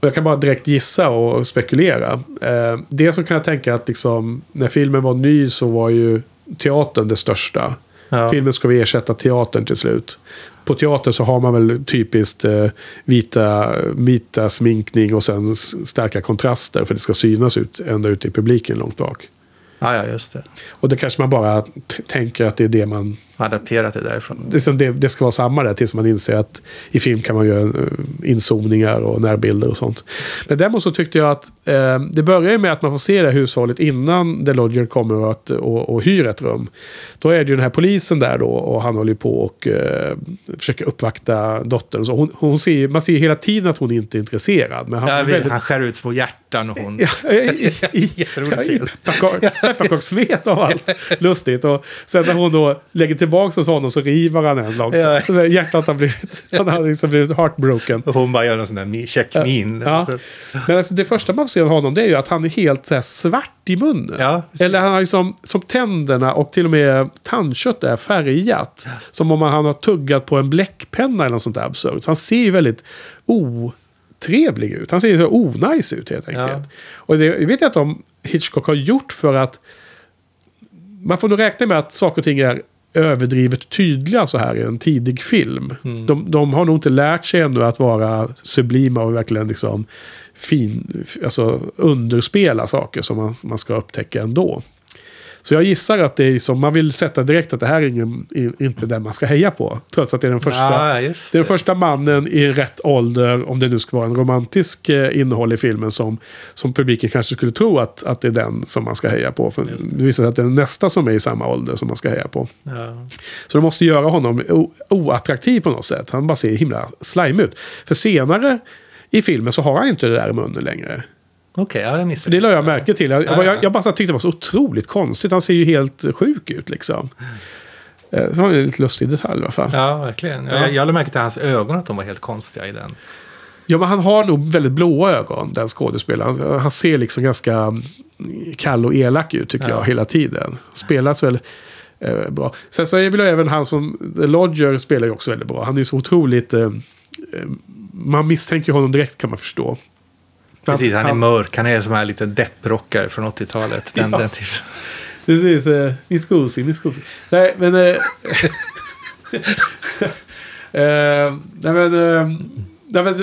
jag kan bara direkt gissa och spekulera. Eh, det så kan jag tänka att liksom, när filmen var ny så var ju teatern det största. Ja. Filmen ska vi ersätta teatern till slut. På teater så har man väl typiskt eh, vita, vita sminkning och sen starka kontraster för det ska synas ut ända ut i publiken långt bak. Ja, ja, just det. Och det kanske man bara tänker att det är det man... Adapterat det därifrån. Det, det, det ska vara samma där tills man inser att i film kan man göra eh, inzoomningar och närbilder och sånt. Men däremot så tyckte jag att eh, det börjar ju med att man får se det här hushållet innan The Lodger kommer och, att, och, och hyr ett rum. Då är det ju den här polisen där då och han håller på och eh, försöker uppvakta dottern. Så hon, hon ser, man ser ju hela tiden att hon inte är intresserad. Men han, Ja, väldigt, Han skär ut små hjärtan och hon... Jätterolig scen. pepparkak- pepparkakssmet av allt. Lustigt. Och sen när hon då lägger tillbaka hos honom så river han en långsamt. Ja. Så hjärtat har blivit, han har liksom blivit heartbroken. Och hon bara gör någon sån där check min. Ja. Men alltså, det första man ser av honom det är ju att han är helt så här, svart i munnen. Ja. Eller han har liksom, som tänderna och till och med tandkött är färgat. Som om han har tuggat på en bläckpenna eller något sånt där absurt. Så han ser ju väldigt otrevlig ut. Han ser ju så onajs ut helt enkelt. Ja. Och det jag vet jag inte om Hitchcock har gjort för att man får nog räkna med att saker och ting är överdrivet tydliga så här i en tidig film. Mm. De, de har nog inte lärt sig ännu att vara sublima och verkligen liksom fin, alltså underspela saker som man, man ska upptäcka ändå. Så jag gissar att det är som, man vill sätta direkt att det här är ingen, inte den man ska heja på. Trots att det är den första, just det är det. den första mannen i rätt ålder, om det nu ska vara en romantisk eh, innehåll i filmen, som, som publiken kanske skulle tro att, att det är den som man ska heja på. För det visar sig att det är nästa som är i samma ålder som man ska heja på. Ja. Så de måste göra honom oattraktiv på något sätt. Han bara ser himla slime ut. För senare i filmen så har han inte det där i munnen längre. Okej, ja, det missade det la jag märke till. Jag, Ja, ja. jag, jag bara tyckte det var så otroligt konstigt. Han ser ju helt sjuk ut liksom. Eh, Så var det en lite lustig detalj i alla fall. Ja, verkligen. Jag, jag lade märke till hans ögon, att de var helt konstiga i den. Ja, men han har nog väldigt blåa ögon, den skådespelaren. Han, han ser liksom ganska kall och elak ut, tycker Ja. jag, hela tiden. Spelas väl eh, bra. Sen så är väl även han som... The Lodger spelar ju också väldigt bra. Han är ju så otroligt... Eh, eh, man misstänker honom direkt, kan man förstå. Precis, han är mörk. Han är som här lite depprockare från 80-talet. Den, Ja. den. Precis, eh, Goosey, Miss Goosey. Nej, men... Eh, eh, nej, men, eh,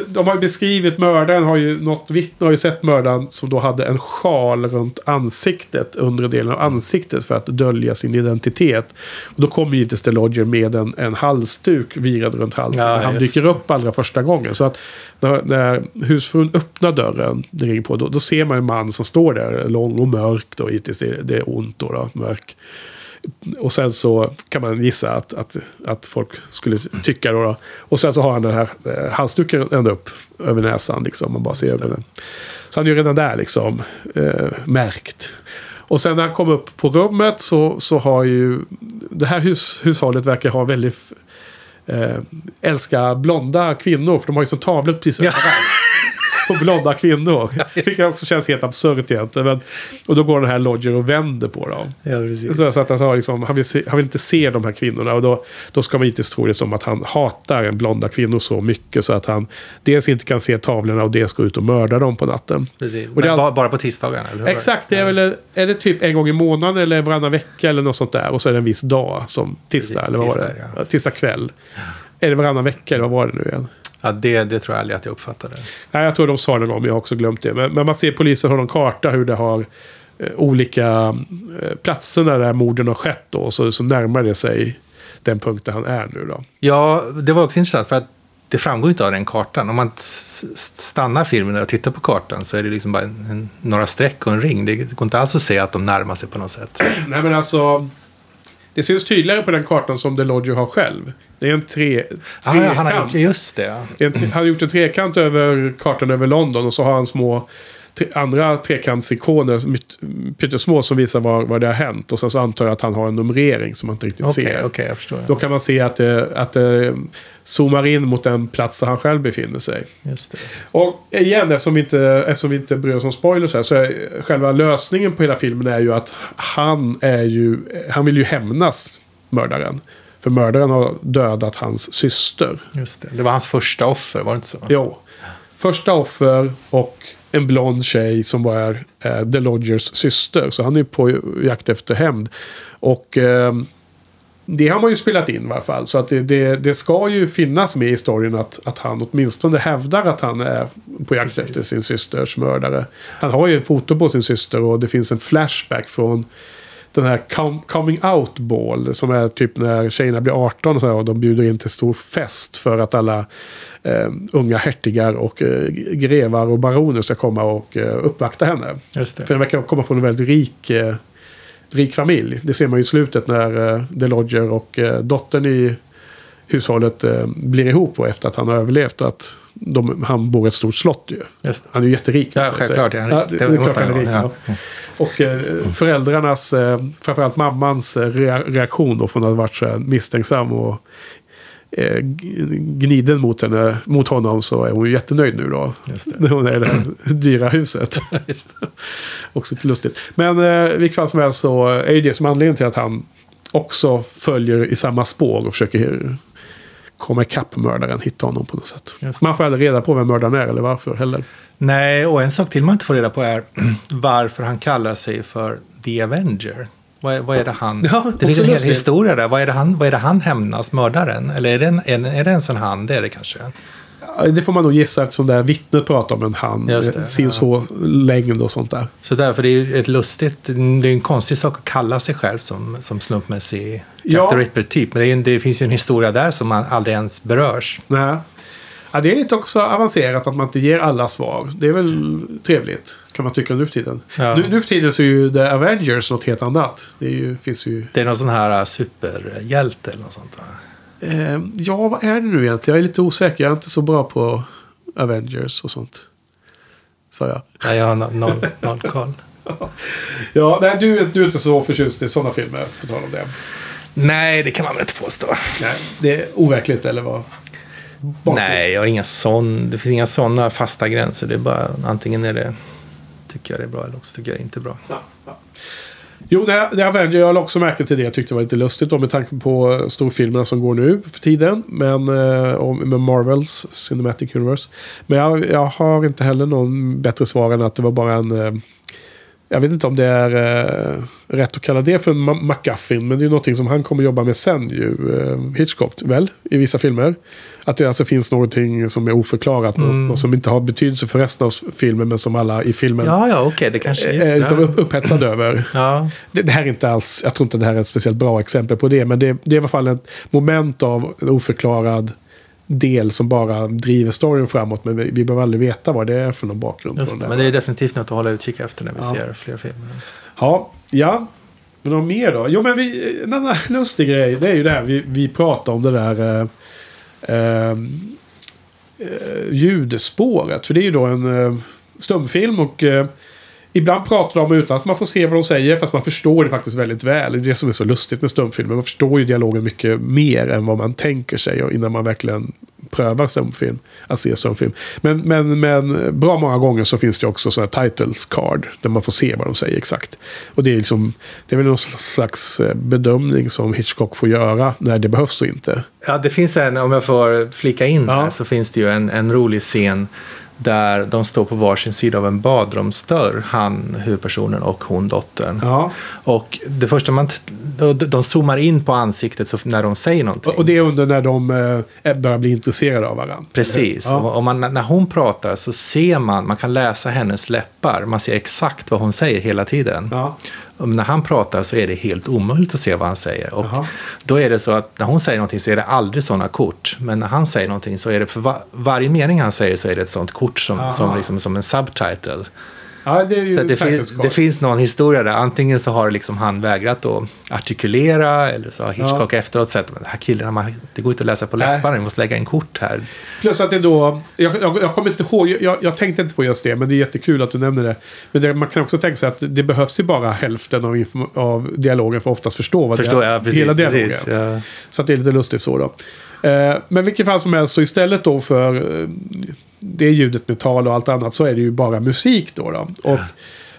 de har beskrivit mördaren, har ju, något vittne har ju sett mördaren som då hade en sjal runt ansiktet, undre delen av ansiktet för att dölja sin identitet. Och då kommer givetvis The Lodger med en, en halsduk virad runt halsen Ja, han dyker upp allra första gången. Så att när, när husfrun öppnar dörren, det ringer på, då, då ser man en man som står där, lång och mörk då, givetvis det, det är ont då, då mörk. Och sen så kan man gissa att, att, att folk skulle tycka då, då. Och sen så har han den här eh, halsduken ända upp över näsan liksom. Man bara ser över den. Så han är ju redan där liksom eh, märkt. Och sen när han kom upp på rummet så, så har ju det här hus, hushållet verkar ha väldigt eh, älska blonda kvinnor. För de har ju så tavlor precis överallt. På blonda kvinnor. Vilket också känns helt absurt egentligen. Men, och då går den här Lodger och vänder på dem. Ja, precis. Så, så att han, har liksom, han, vill se, han vill inte se de här kvinnorna. Och då, då ska man inte tro det som att han hatar en blonda kvinnor så mycket. Så att han dels inte kan se tavlorna och dels gå ut och mörda dem på natten. precis. Och det all- bara, på tisdagarna, eller hur? Exakt, det är väl är det typ en gång i månaden eller varannan vecka eller något sånt där. Och så är det en viss dag som tisdag, Precis, eller vad var det? tisdag, ja. Ja, tisdag kväll. Är det varannan vecka eller vad var det nu igen? Ja, det, det tror jag aldrig att jag uppfattade. Nej, jag tror de sa det någon men jag har också glömt det. Men, men man ser polisen har någon karta hur det har eh, olika eh, platserna där morden har skett då. Så, så närmar det sig den punkt där han är nu då. Ja, det var också intressant för att det framgår inte av den kartan. Om man stannar filmen och tittar på kartan så är det liksom bara en, en, några streck och en ring. Det går inte alls att se att de närmar sig på något sätt. Nej, men alltså... Det syns tydligare på den kartan som DeLoggio har själv. Det är en tre, Ah, ja, han har gjort, just det. Ja. En, han har gjort en trekant över kartan över London och så har han små tre, andra trekantsikoner, pyttesmå, som visar var, var det har hänt. Och sen så antar jag att han har en numrering som man inte riktigt Okej, ser. okej, jag förstår. Då kan man se att det, att det zoomar in mot den plats där han själv befinner sig. Just det. Och igen, eftersom vi inte, eftersom vi inte bryr oss om spoilers här, så är själva lösningen på hela filmen är ju att han är ju, han vill ju hämnas mördaren. För mördaren har dödat hans syster. Just det. det var hans första offer, var det inte så? Jo. Första offer och en blond tjej som var eh, The Lodgers syster. Så han är på jakt efter hämnd. Och eh, det har man ju spelat in i alla fall. Så att det, det, det ska ju finnas med i storyn att, att han åtminstone hävdar att han är på jakt Precis. efter sin systers mördare. Han har ju en foto på sin syster och det finns en flashback från den här com- coming out ball som är typ när tjejerna blir 18 och, så här, och de bjuder in till stor fest för att alla eh, unga hertigar och eh, grevar och baroner ska komma och eh, uppvakta henne. För den verkar komma från en väldigt rik, eh, rik familj. Det ser man ju i slutet när eh, The Lodger och eh, dottern i hushållet eh, blir ihop och efter att han har överlevt. Att de, han bor i ett stort slott ju. Han är ju jätterik. Ja, självklart rik. det, Det måste han vara, Ja. Och eh, föräldrarnas, eh, framförallt mammans eh, rea- reaktion då från att ha varit så misstänksam och eh, gniden mot, henne, mot honom så är hon ju jättenöjd nu då. När hon är i det här dyra huset. Också lite lustigt. Men eh, vilket fall som helst så är ju det som anledningen till att han också följer i samma spår och försöker komma ikapp mördaren, hitta honom på något sätt. Man får aldrig reda på vem mördaren är eller varför heller. Nej, och en sak till man inte får reda på är varför han kallar sig för The Avenger. Vad är, vad är det han... Ja, det finns en hel historia där. Vad är, det han, vad är det han hämnas, mördaren? Eller är det, en, är det en han? Det är det kanske. Det får man nog gissa eftersom det här vittnet pratar om en han. Det, Sin ja. så längd och sånt där. Så därför det är ju ett lustigt, det är en konstig sak att kalla sig själv som, som slumpmässig Jack Ja. the Ripper-typ. Men det, en- det finns ju en historia där som man aldrig ens berörs. Nej. Ja, det är lite också avancerat att man inte ger alla svar. Det är väl trevligt, kan man tycka nu för tiden. Ja. Nu, nu för tiden så är ju The Avengers något helt annat. Det är ju, finns ju... Det är någon sån här superhjälte eller något sånt. Va? Eh, ja, vad är det nu egentligen? Jag är lite osäker. Jag är inte så bra på Avengers och sånt. Sa jag. Nej, jag har no- noll, noll koll. Ja, nej, du, du är inte så förtjust i sådana filmer, på tal om det. Nej, det kan man väl inte påstå. Nej, det är overkligt, eller vad? Barnsligt. Nej, jag har inga sån, det finns inga sådana fasta gränser. Det är bara antingen är det tycker jag det är bra eller också tycker jag det är inte bra. Ja, ja. Jo, det, det Avenger, jag la också märke till det. Jag tyckte det var lite lustigt då, med tanke på eh, storfilmerna som går nu för tiden. Men, eh, med Marvels Cinematic Universe. Men jag, jag har inte heller någon bättre svar än att det var bara en... Eh, jag vet inte om det är eh, rätt att kalla det för en MacGuffin. Men det är ju någonting som han kommer jobba med sen ju. Eh, Hitchcock, väl? I vissa filmer. Att det alltså finns någonting som är oförklarat. Något, något som inte har betydelse för resten av filmen. Men som alla i filmen Ja, ja, okej, det kanske är är liksom det. upp, upphetsade över. Ja, Det, det här är inte alls, jag tror inte det här är ett speciellt bra exempel på det. Men det, det är i alla fall ett moment av en oförklarad del som bara driver storyn framåt. Men vi, vi behöver aldrig veta vad det är för någon bakgrund. just. Men det är definitivt något att hålla utkik efter när vi Ja. ser fler filmer. Ja, ja. Men vad mer då? Jo, men vi, en annan lustig grej. Det är ju det här vi, vi pratar om det där Ehm, eh, ljudspåret. För det är ju då en eh, stumfilm och eh, ibland pratar de utan att man får se vad de säger. Fast man förstår det faktiskt väldigt väl. Det är det som är så lustigt med stumfilmer. Man förstår ju dialogen mycket mer än vad man tänker sig innan man verkligen prövar stumfilm. Att se stumfilm. Men, men, men bra många gånger så finns det också sådana titles card. Där man får se vad de säger exakt. Och det är liksom det är väl någon slags eh, bedömning som Hitchcock får göra när det behövs och inte. Ja, det finns en, om jag får flika in Ja. där, så finns det ju en, en rolig scen där de står på varsin sida av en badrumsdörr, han, huvudpersonen och hon, dottern. Ja. Och det första man, de, zoomar in på ansiktet så, när de säger någonting. Och det är under när de eh, börjar bli intresserade av varandra. Precis, Ja. och man, när hon pratar så ser man, man kan läsa hennes läppar, man ser exakt vad hon säger hela tiden. Ja. När han pratar så är det helt omöjligt att se vad han säger. Och då är det så att när hon säger någonting så är det aldrig sådana kort. Men när han säger någonting så är det för va- varje mening han säger så är det ett sånt kort som, Aha. som, liksom, som en subtitle. Ja, det är Så det, finns, det finns någon historia där. Antingen så har liksom han vägrat att artikulera eller så har Hitchcock efteråt sett att den här killen, man- det går inte att läsa på Nej. läpparna, vi måste lägga in kort här. Plus att det då... Jag, jag, jag kommer inte ihåg, jag, jag tänkte inte på just det, men det är jättekul att du nämner det. Men det, man kan också tänka sig att det behövs ju bara hälften av, av dialogen för att oftast förstå vad Förstår dia- jag? Precis. hela dialogen precis är. ja. Så att det är lite lustigt så då. Eh, men vilket fall som helst så istället då för eh, det ljudet med tal och allt annat så är det ju bara musik då. då. Och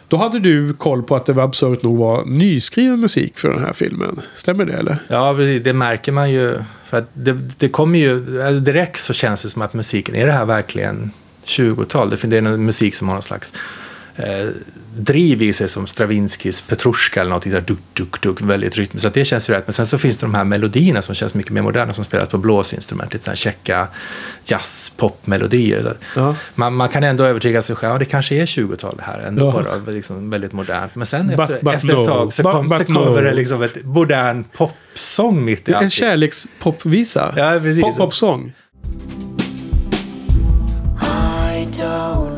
då hade du koll på att det var absurt nog var nyskriven musik för den här filmen. Stämmer det eller? Ja, precis. Det märker man ju. För att det, det kommer ju, alltså direkt så känns det som att musiken, är det här verkligen 20-tal? Det fin- det är en musik som har någon slags eh, driv i sig som Stravinskys Petrushka eller någonting där, duk, duk, duk, väldigt rytmiskt. Så att det känns ju rätt. Men sen så finns det de här melodierna som känns mycket mer moderna som spelas på blåsinstrument, lite sådana käcka jazz-pop-melodier. Ja. Man, man kan ändå övertyga sig själv, ja, det kanske är 20-tal det här ändå, Ja. då, liksom väldigt modernt. Men sen But- efter, but efter no. ett tag så, But- kom, but så kommer no. det liksom ett modern popsång mitt i En allting. kärlekspopvisa. Ja, precis. Pop, popsång. I don't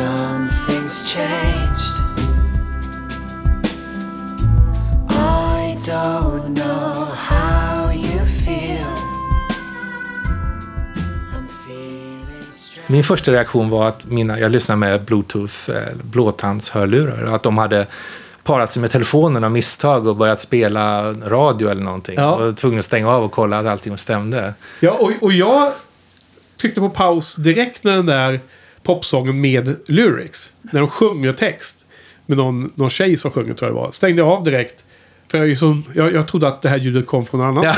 something's changed. I don't know how you feel. I'm feeling strange. Min första reaktion var att mina, jag lyssnade med bluetooth, eh, blåtandshörlurar, och att de hade parat sig med telefonen av misstag och börjat spela radio eller någonting. Ja. Och var tvungen att stänga av och kolla att allting stämde. Ja, och, och jag tryckte på paus direkt när den där popsången med lyrics. När de sjunger text. Med någon, någon tjej som sjunger tror jag det var. Stängde jag av direkt. För jag, är ju som, jag, jag trodde att det här ljudet kom från någon annan. Ja.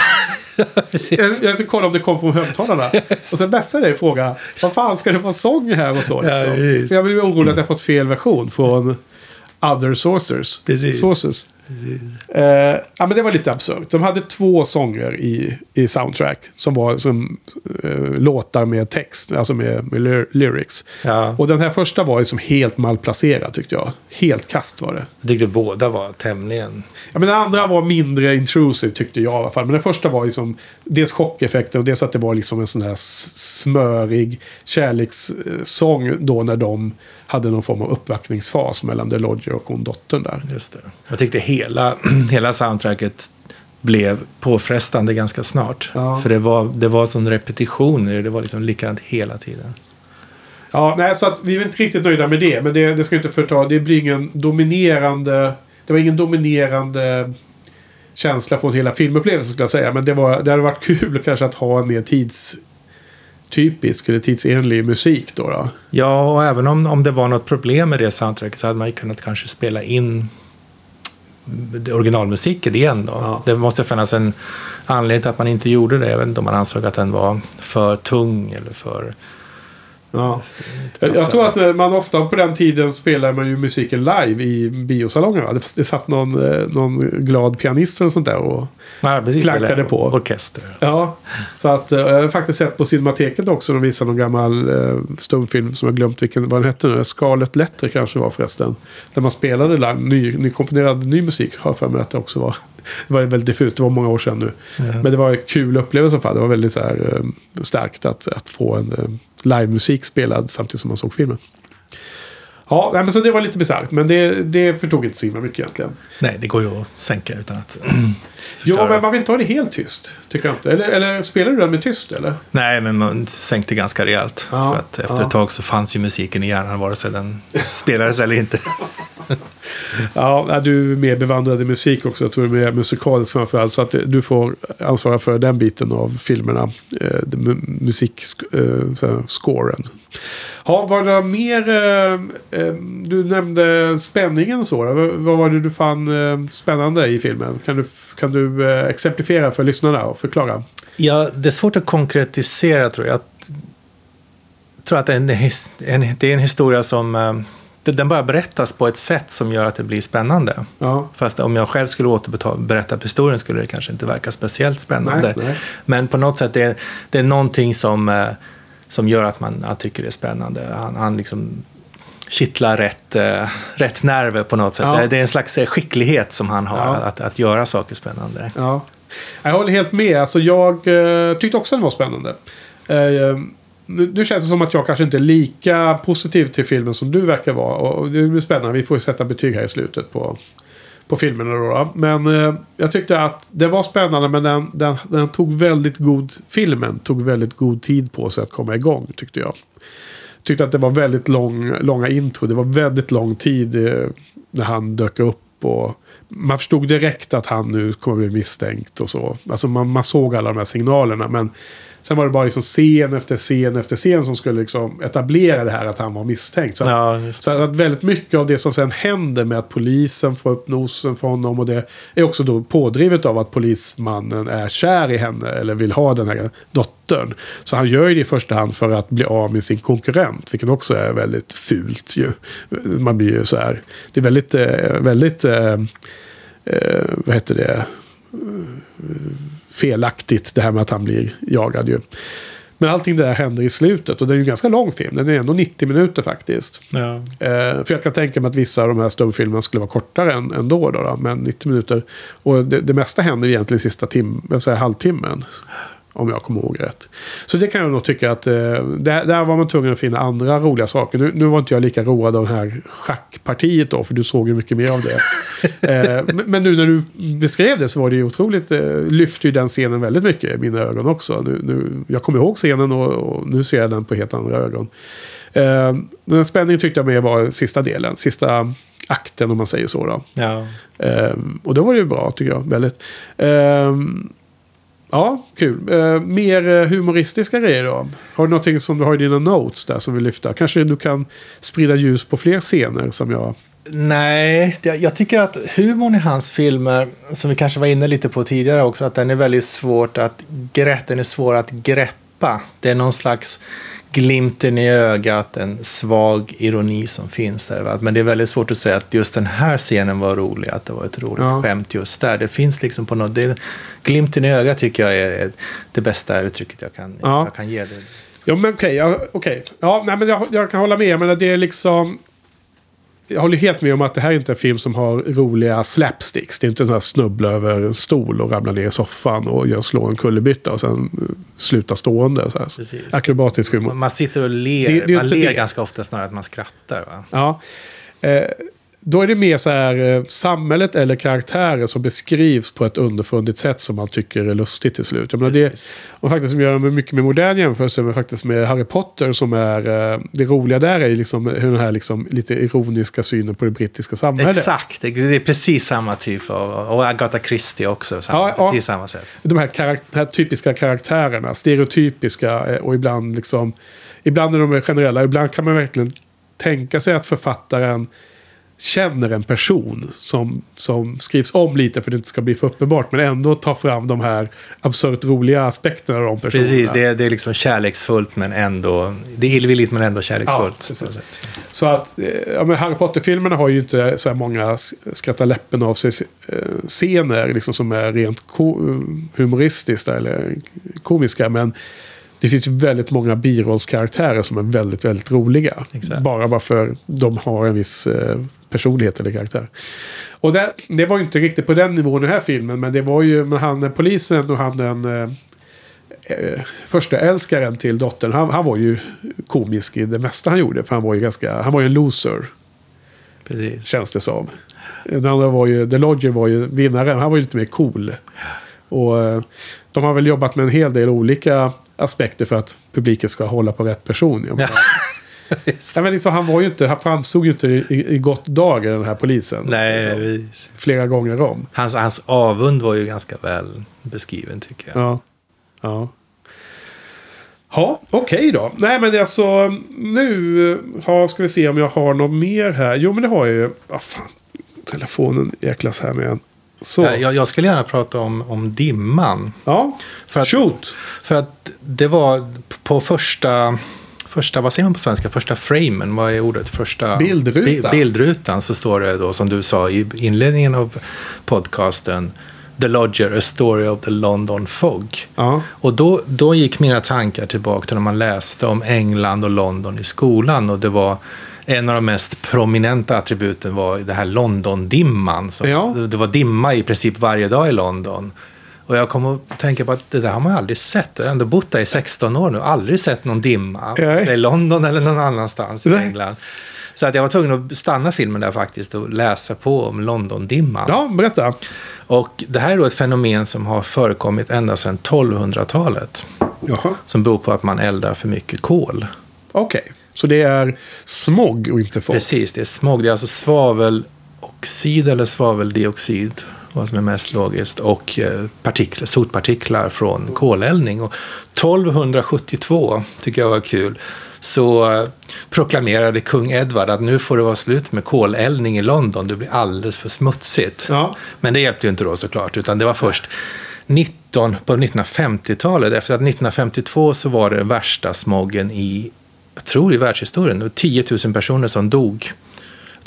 Jag, jag skulle kolla om det kom från högtalarna. och sen bästa det fråga. Vad fan ska det vara sång här och så? Ja, Liksom. För jag blev orolig att jag fått fel version från other sources. Precis. sources. Eh, ja, men det var lite absurt. De hade två sånger i, i soundtrack. Som var som eh, låtar med text. Alltså med, med ly- lyrics. Ja. Och den här första var ju som helt malplacerad tyckte jag. Helt kast var det. Jag tyckte båda var tämligen... Ja, men den andra var mindre intrusive tyckte jag i alla fall. Men den första var liksom dels chockeffekten och dels att det var liksom en sån här smörig kärlekssång då när de hade någon form av uppvaktningsfas mellan The Lodger och hon dottern där. Just det. Jag tyckte hela, hela soundtracket blev påfrestande ganska snart. Ja. För det var, det var sån repetition i det. Det var liksom likadant hela tiden. Ja, nej, så att vi är inte riktigt nöjda med det. Men det, det ska inte förta. Det blir ingen dominerande... Det var ingen dominerande känsla från hela filmupplevelsen skulle jag säga. Men det, var, det hade varit kul kanske att ha en mer tidstypisk eller tidsenlig musik då. då. Ja, och även om, om det var något problem med det soundtracket så hade man ju kunnat kanske spela in originalmusiken igen då. Ja. Det måste finnas en anledning till att man inte gjorde det. Jag vet inte om man ansåg att den var för tung eller för... Ja. Jag, jag tror att eh, man ofta på den tiden spelade man ju musiken live i biosalongen. Va? Det, det satt någon, eh, någon glad pianist eller sånt där. Och, Ja, Klankade på. Orkester. ja, så att eh, jag har faktiskt sett på Cinemateket också. De visar någon gammal eh, stumfilm som jag glömt vilken, vad den hette nu. Scarlet Letter kanske var förresten. Där man spelade live, ny, nykomponerad ny musik. Har jag för mig att det också var. Det var väldigt diffust, det var många år sedan nu. Men det var en kul upplevelse i alla fall. Det var väldigt så här, starkt att, att få en livemusik spelad samtidigt som man såg filmen. Ja, nej, men så det var lite bisarrt. Men det, det förtog inte så himla mycket egentligen. Nej, det går ju att sänka utan att Jo, förstöra. men man vill inte ha det helt tyst. Tycker jag inte. Eller, eller spelar du den med tyst eller? Nej, men man sänkte ganska rejält. Ja, för att efter ja. ett tag så fanns ju musiken i hjärnan vare sig den spelades eller inte. Ja, du är mer bevandrad i musik också. Jag tror du är mer musikalisk framförallt. Så att du får ansvara för den biten av filmerna. Eh, det mu- musik, eh, scoren. Ja, var det mer... Eh, eh, du nämnde spänningen och så. Då. Vad- var det du fann eh, spännande i filmen? Kan du, kan du eh, exemplifiera för lyssnarna och förklara? Ja, det är svårt att konkretisera tror jag. Jag tror att det är en, en, det är en historia som... Den bara berättas på ett sätt som gör att det blir spännande. Ja, Fast om jag själv skulle återberätta historien skulle det kanske inte verka speciellt spännande. Nej, nej. Men på något sätt det är det är någonting som, som gör att man att tycker det är spännande. Han, han liksom kittlar rätt, eh, rätt nerver på något sätt. Ja. Det, är en slags eh, skicklighet som han har Ja. att, att göra saker spännande. Ja. Jag håller helt med. Alltså jag eh, tyckte också den var spännande. Eh, nu, nu känns det som att jag kanske inte är lika positiv till filmen som du verkar vara. Och det blir spännande. Vi får ju sätta betyg här i slutet på, på filmerna då. då. Men eh, jag tyckte att det var spännande men den, den, den tog väldigt god... Filmen tog väldigt god tid på sig att komma igång tyckte jag. Tyckte att det var väldigt lång, långa intro. Det var väldigt lång tid eh, när han dök upp. Och man förstod direkt att han nu kommer bli misstänkt och så. Alltså man, man såg alla de här signalerna. Men sen var det bara liksom scen efter scen efter scen som skulle liksom etablera det här att han var misstänkt. Så Ja, så att väldigt mycket av det som sen händer med att polisen får upp nosen för honom och det är också då pådrivet av att polismannen är kär i henne eller vill ha den här dottern. Så han gör ju det i första hand för att bli av med sin konkurrent, vilket också är väldigt fult ju. Man blir ju så här, det är väldigt, eh, väldigt, eh, eh, vad heter det, felaktigt det här med att han blir jagad ju. Men allting det där händer i slutet och det är ju en ganska lång film. Den är ändå 90 minuter faktiskt. Ja. Eh, för jag kan tänka mig att vissa av de här stumfilmerna skulle vara kortare än, ändå. Då, då, men 90 minuter. Och det, det mesta händer egentligen i sista tim, säger, halvtimmen. Om jag kommer ihåg rätt. Så det kan jag nog tycka att eh, där, där var man tvungen att finna andra roliga saker. Nu, nu var inte jag lika road av det här schackpartiet då. För du såg ju mycket mer av det. eh, men- nu när du beskrev det så var det ju otroligt. Eh, lyfte ju den scenen väldigt mycket i mina ögon också. Nu, nu, jag kommer ihåg scenen och, och nu ser jag den på helt andra ögon. Eh, den spänningen tyckte jag mer var sista delen. Sista akten om man säger så. Då. Ja. Eh, och då var det ju bra tycker jag. Väldigt. Eh, ja, kul. Eh, mer eh, humoristiska grejer då? Har du någonting som du har i dina notes där som vill lyfta? Kanske du kan sprida ljus på fler scener som jag... Nej, jag, jag tycker att humorn i hans filmer, som vi kanske var inne lite på tidigare också, att den är väldigt svårt att, den är svår att greppa. Det är någon slags glimten i ögat, en svag ironi som finns där. Men det är väldigt svårt att säga att just den här scenen var rolig, att det var ett roligt Ja. skämt just där. Det finns liksom på något, det, glimten i ögat tycker jag är, det bästa uttrycket jag kan, Ja. jag kan ge. Det. Ja, men okej. ja, okej. Ja, nej, men jag, jag kan hålla med. Men det är liksom... Jag håller helt med om att det här är inte en film som har roliga slapsticks. Det är inte en sån här snubbla över en stol och ramla ner i soffan och gör slå en kullerbytta och sen eh, sluta stående. Så här. Precis. Akrobatisk humor. Man sitter och ler, Det- det man ler det. ganska ofta snarare att man skrattar. Va? Ja. Eh, då är det mer så här eh, samhället eller karaktärer som beskrivs på ett underfundigt sätt som man tycker är lustigt till slut. Jag menar, det, och faktiskt som gör mycket med modern jämförelse med, faktiskt med Harry Potter som är... Eh, det roliga där är liksom hur den här liksom lite ironiska synen på det brittiska samhället. Exakt, det är precis samma typ av, och Agatha Christie också, samma, Ja, ja. precis samma sätt. de här, karak- de här typiska karaktärerna, stereotypiska eh, och ibland liksom... Ibland är de generella, ibland kan man verkligen tänka sig att författaren känner en person som, som skrivs om lite för att det inte ska bli för uppenbart. Men ändå tar fram de här absurt roliga aspekterna av de personerna. Precis, det är, det är liksom kärleksfullt men ändå, det är illvilligt men ändå Ja, kärleksfullt. sätt. Så att eh, ja, men Harry Potter-filmerna har ju inte så här många skratta läppen av sig eh, scener liksom, som är rent humoristiska eller komiska. Men det finns väldigt många birollskaraktärer som är väldigt, väldigt roliga. Exakt. Bara bara för de har en viss eh, personlighet eller karaktär. Och det, det var ju inte riktigt på den nivån i den här filmen. Men det var ju med han polisen och han den eh, eh, första älskaren till dottern. Han, han var ju komisk i det mesta han gjorde. För han var ju ganska, han var ju en loser. Precis. Känns det som. Den andra var ju, The Lodger var ju vinnaren. Han var ju lite mer cool. Och eh, de har väl jobbat med en hel del olika aspekter för att publiken ska hålla på rätt person. Jag menar, ja, men liksom, han var ju inte, han framstod ju inte i, i gott dagar den här polisen. Nej, Liksom, flera gånger om. hans, hans avund var ju ganska väl beskriven tycker jag. Ja. Ja. Ja, okej då. Nej men alltså nu eh, har, ska vi se om jag har något mer här. Jo men det har jag ju. Vad fan. Telefonen jäklas här med en. Så. Jag, jag, skulle gärna prata om, om dimman. Ja. För att, Shoot. för att det var på första, första, vad säger man på svenska, första framen, vad är ordet? Första Bildrutan. Bi, bildrutan så står det då som du sa i inledningen av podcasten The Lodger, A Story of the London Fog. Ja. Och då, då gick mina tankar tillbaka till när man läste om England och London i skolan. Och det var en av de mest prominenta attributen var det här London-dimman. Ja. Det var dimma i princip varje dag i London. Och jag kommer att tänka på att det där har man aldrig sett. Jag har ändå bott där i 16 år nu. Aldrig sett någon dimma. I London eller någon annanstans i Nej. England. Så att jag var tvungen att stanna filmen där faktiskt och läsa på om Londondimman. Ja, berätta. Och det här är då ett fenomen som har förekommit ända sedan 1200-talet. Jaha. Som beror på att man eldar för mycket kol. Okej. Så det är smog och inte fog? Precis, det är smog. Det är alltså svaveloxid eller svaveldioxid. Vad som är mest logiskt. Och eh, partiklar, sotpartiklar från koleldning. Och 1272 tycker jag var kul. Så eh, proklamerade kung Edvard att nu får det vara slut med koleldning i London. Det blir alldeles för smutsigt. Ja. Men det hjälpte ju inte då såklart. Utan det var först 19, på 1950-talet. Efter att 1952 så var det värsta smogen i, jag tror i världshistorien. Det var 10 000 personer som dog.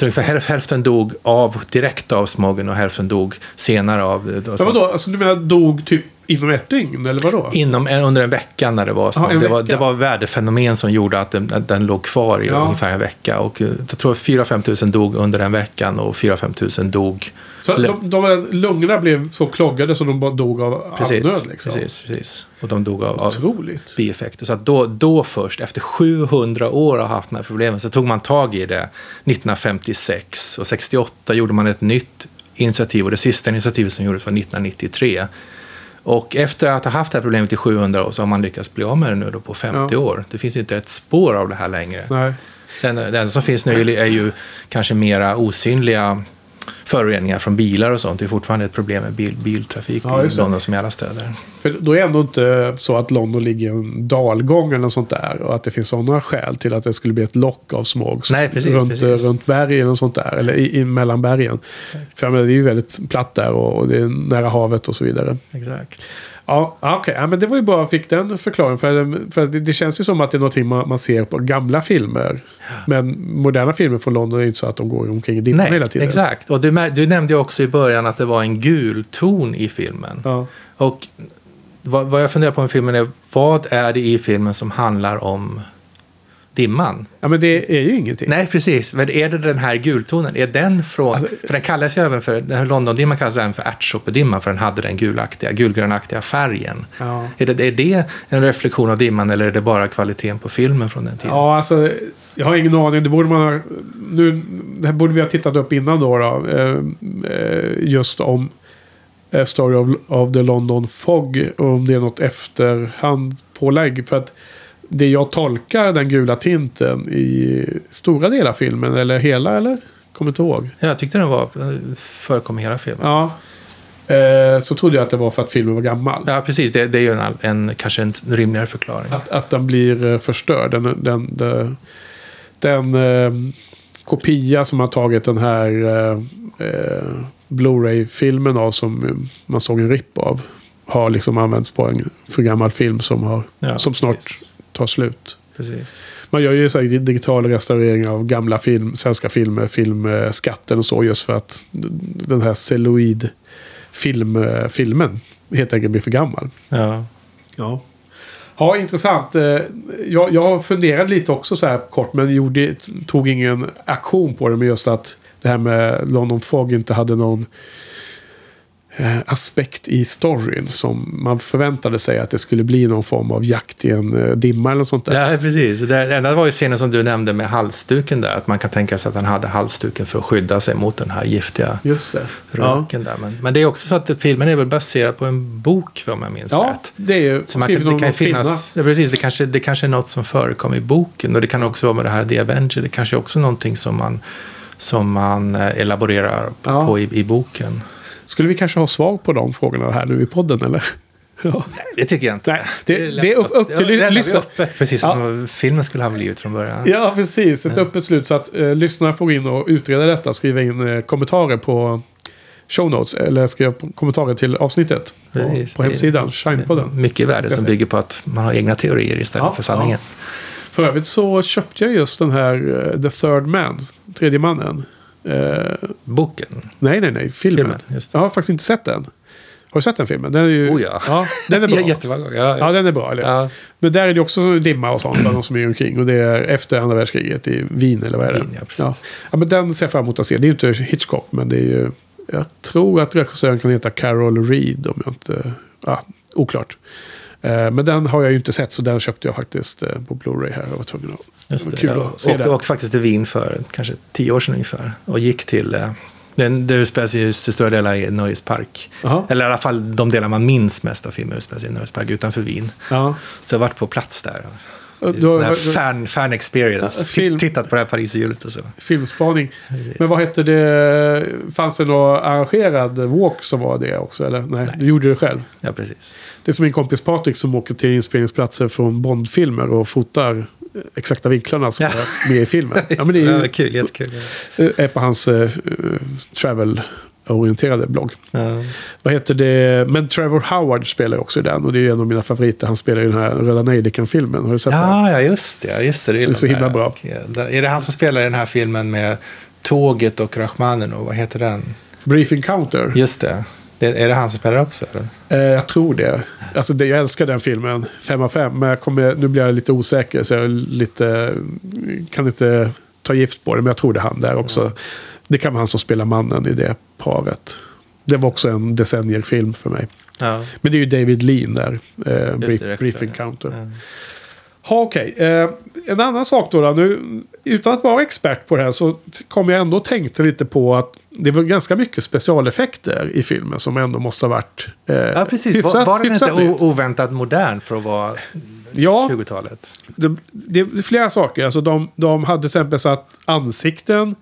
Ungefär hälf- hälften dog av, direkt av smogen och hälften dog senare av... Ja, vadå? Alltså, du menar dog typ inom ett dygn, eller vadå? Inom, en- under en vecka när det var en det, var, det var väderfenomen som gjorde att den, den låg kvar i Ja. ungefär en vecka. Och eh, jag tror 4-5 tusen dog under den veckan och 4-5 tusen dog... Så de, de lungorna blev så kloggade så de bara dog av Precis, andnöd liksom? precis, precis. Och de dog av, av Otroligt. bieffekter. Så då, då först, efter 700 år av haft de här problemen, så tog man tag i det 1956. Och 68 gjorde man ett nytt initiativ och det sista initiativet som gjordes var 1993. Och efter att ha haft det här problemet i 700 år så har man lyckats bli av med det nu då på 50 Ja. år. Det finns inte ett spår av det här längre. Nej. Den, den som finns nu är ju kanske mera osynliga föroreningar från bilar och sånt. Det är fortfarande ett problem med bil, biltrafik Ja, i. London som i alla städer. För då är det ändå inte så att London ligger i en dalgång eller något sånt där. Och att det finns sådana skäl till att det skulle bli ett lock av smog. Nej, precis, runt, precis. runt bergen och sånt där. Eller i, i mellan bergen. För menar, det är ju väldigt platt där och, och det är nära havet och så vidare. Exakt. Ja, ja, okej. Ja, men det var ju bra att jag fick den förklaringen. För, för det, det känns ju som att det är någonting man, man ser på gamla filmer. Men moderna filmer från London är ju inte så att de går omkring i dimman hela tiden. exakt. Och du, du nämnde ju också i början att det var en gul ton i filmen. Ja. Och vad, vad jag funderar på med filmen är, vad är det i filmen som handlar om dimman? ja, men det är ju ingenting. Nej, precis. Men är det den här gultonen? Är den från... Alltså- för den kallas ju även för... Den här Londondimman kallas även för ärtsoppedimman för den hade den gulaktiga, gulgrönaktiga färgen. Ja. Är, det, är det en reflektion av dimman eller är det bara kvaliteten på filmen från den tiden? Ja, alltså. Jag har ingen aning. Det borde man ha... Nu, det här borde vi ha tittat upp innan då. då eh, eh, just om eh, Story of, of the London Fog. Och om det är något efterhandpålägg. För att det jag tolkar den gula tinten i stora delar av filmen. Eller hela eller? Kommer inte ihåg. Jag tyckte den var, förekom i hela filmen. Ja. Eh, så trodde jag att det var för att filmen var gammal. Ja, precis. Det, det är ju en, en, kanske en rimligare förklaring. Att, att den blir eh, förstörd. Den, den, den, den eh, kopia som har tagit den här eh, eh, Blu-ray-filmen av som man såg en ripp av. Har liksom använts på en för gammal film som, har, Ja, som snart precis. Tar slut. Precis. Man gör ju så här digital restaurering av gamla film, svenska filmer, filmskatten och så just för att den här celluloid film, filmen helt enkelt blir för gammal. Ja. Ja. Ja, intressant. Eh, Jag, jag funderade lite också så här kort, men gjorde, tog ingen aktion på det. Men just att det här med London Fog inte hade någon aspekt i storyn som man förväntade sig att det skulle bli någon form av jakt i en eh, dimma eller sånt där. Ja, precis. Det enda var ju scenen som du nämnde med halsduken där. Att man kan tänka sig att han hade halsduken för att skydda sig mot den här giftiga Just det. Ja. röken där. Men, men det är också så att filmen är väl baserad på en bok, om jag minns ja, rätt. det är ju Så man kan, det kan finnas, ja, precis, det kanske, det kanske är något som förekom i boken. Och det kan också vara med det här The Avenger. Det kanske är också någonting som man, som man eh, elaborerar Ja. på i, i boken. Skulle vi kanske ha svar på de frågorna här nu i podden eller? Ja. Det tycker jag inte. Nej, det- det är upp- upp till det lämnar vi lyssna- öppet, precis som filmen skulle ha blivit från början. Ja, precis. Ett öppet slut så att eh, lyssnarna får in och utreda detta. Skriva in eh, kommentarer på show notes. Eller skriva kommentarer till avsnittet. På, Precis, på det är- hemsidan, Shinepodden. Mycket värde som bygger på att man har egna teorier istället Ja, för sanningen. För övrigt så köpte jag just den här eh, The Third Man, tredje mannen. Eh, Boken. nej, nej, nej, filmen. Filmen, just det. Jag har faktiskt inte sett den. Har du sett den filmen? Den är ju... Oh ja. ja den är bra. Ja, jättemånga gånger. Ja, Ja, den är bra. Eller? Ja. Men där är det också dimma och sånt bland de som är omkring. Och det är efter andra världskriget i Wien eller vad är det? Wien, ja, precis. Ja. ja, men den ser jag fram emot att se. Det är ju inte Hitchcock, men det är ju Jag tror att regissören kan heta Carol Reed om jag inte... Ja, oklart. Eh, Men den har jag ju inte sett så den köpte jag faktiskt eh, på Blu-ray här. Jag var tvungen att... Just det kul Jag att se åkte, den. åkte faktiskt till Wien för kanske tio år sedan ungefär. Och gick till... Eh, den, det utspelar sig till stora delar i Nöjespark. Jaha. Eller i alla fall de delar man minns mest av filmen utspelar sig i Nöjespark utanför Wien. Ja. Så jag har varit på plats där. Sån här fan, fan experience. Ja, film- Tittat på det här Pariserhjulet och så. Filmspaning. Precis. Men vad hette det? Fanns det någon arrangerad walk som var det också? Eller? Nej, du gjorde det själv. Ja, precis. Det är som min kompis Patrik som åker till inspelningsplatser från Bondfilmer och fotar exakta vinklarna som Ja. är med i filmen. Ja, men det är, ju, var kul, jättekul. är på hans eh, travel-orienterade blogg. Ja. Vad heter det? Men Trevor Howard spelar också i den och det är en av mina favoriter. Han spelar i den här Röda Nejlikan-filmen. Har du sett den? Ja, ja, just det. ja, Just det, det, är så himla bra. Är det han som spelar i den här filmen med Tåget och Rachmaninoff? Vad heter den? Brief Encounter. Just det. det. Är det han som spelar också? Eh, jag tror det. Alltså det. Jag älskar den filmen. Fem av fem. Men jag kommer, nu blir jag lite osäker. Så jag lite, kan inte ta gift på det. Men jag tror det är han där också. Det kan vara han som spelar mannen i det paret. Det var också en decennierfilm för mig. Ja, Men det är ju David Lean där. Eh, brief, det, brief. Encounter. ja. Ha, okej. Eh, en annan sak då, då. Nu, utan att vara expert på det här så kom jag ändå och tänkte lite på att det var ganska mycket specialeffekter i filmen som ändå måste ha varit eh, ja precis. hyfsat, var, var den inte nytt. oväntat modern för att vara Ja. 20-talet? det, det är flera saker. Alltså de, de hade till exempel så att ansikten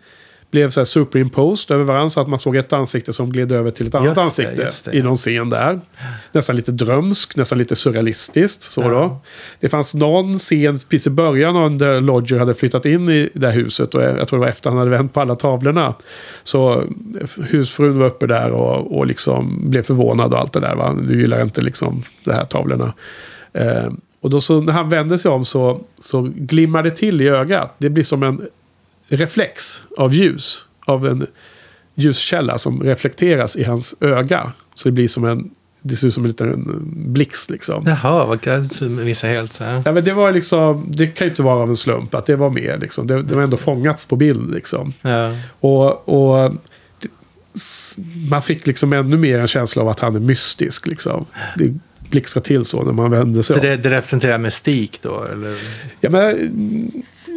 blev så här superimposed över varandra så att man såg ett ansikte som gled över till ett annat Just ansikte det, i någon scen där. Nästan lite drömsk, nästan lite surrealistiskt. Så Ja. då. Det fanns någon scen precis i början där Lodger hade flyttat in i det här huset och jag tror det var efter han hade vänt på alla tavlorna. Så husfrun var uppe där och, och liksom blev förvånad och allt det där. Va? Du gillar inte liksom de här tavlorna. Eh, och då så när han vände sig om så, så glimmar det till i ögat. Det blir som en reflex av ljus. Av en ljuskälla som reflekteras i hans öga. Så det blir som en... Det ser ut som en liten blixt liksom. Jaha, vad kan jag missa helt. Så. Ja, men det var liksom... Det kan ju inte vara av en slump att det var med liksom. Det, det var ändå fångats på bild liksom. Ja. Och... och det, man fick liksom ännu mer en känsla av att han är mystisk liksom. Det blixtrar till så när man vänder sig Så om. det, det representerar mystik då? Eller, Ja, men,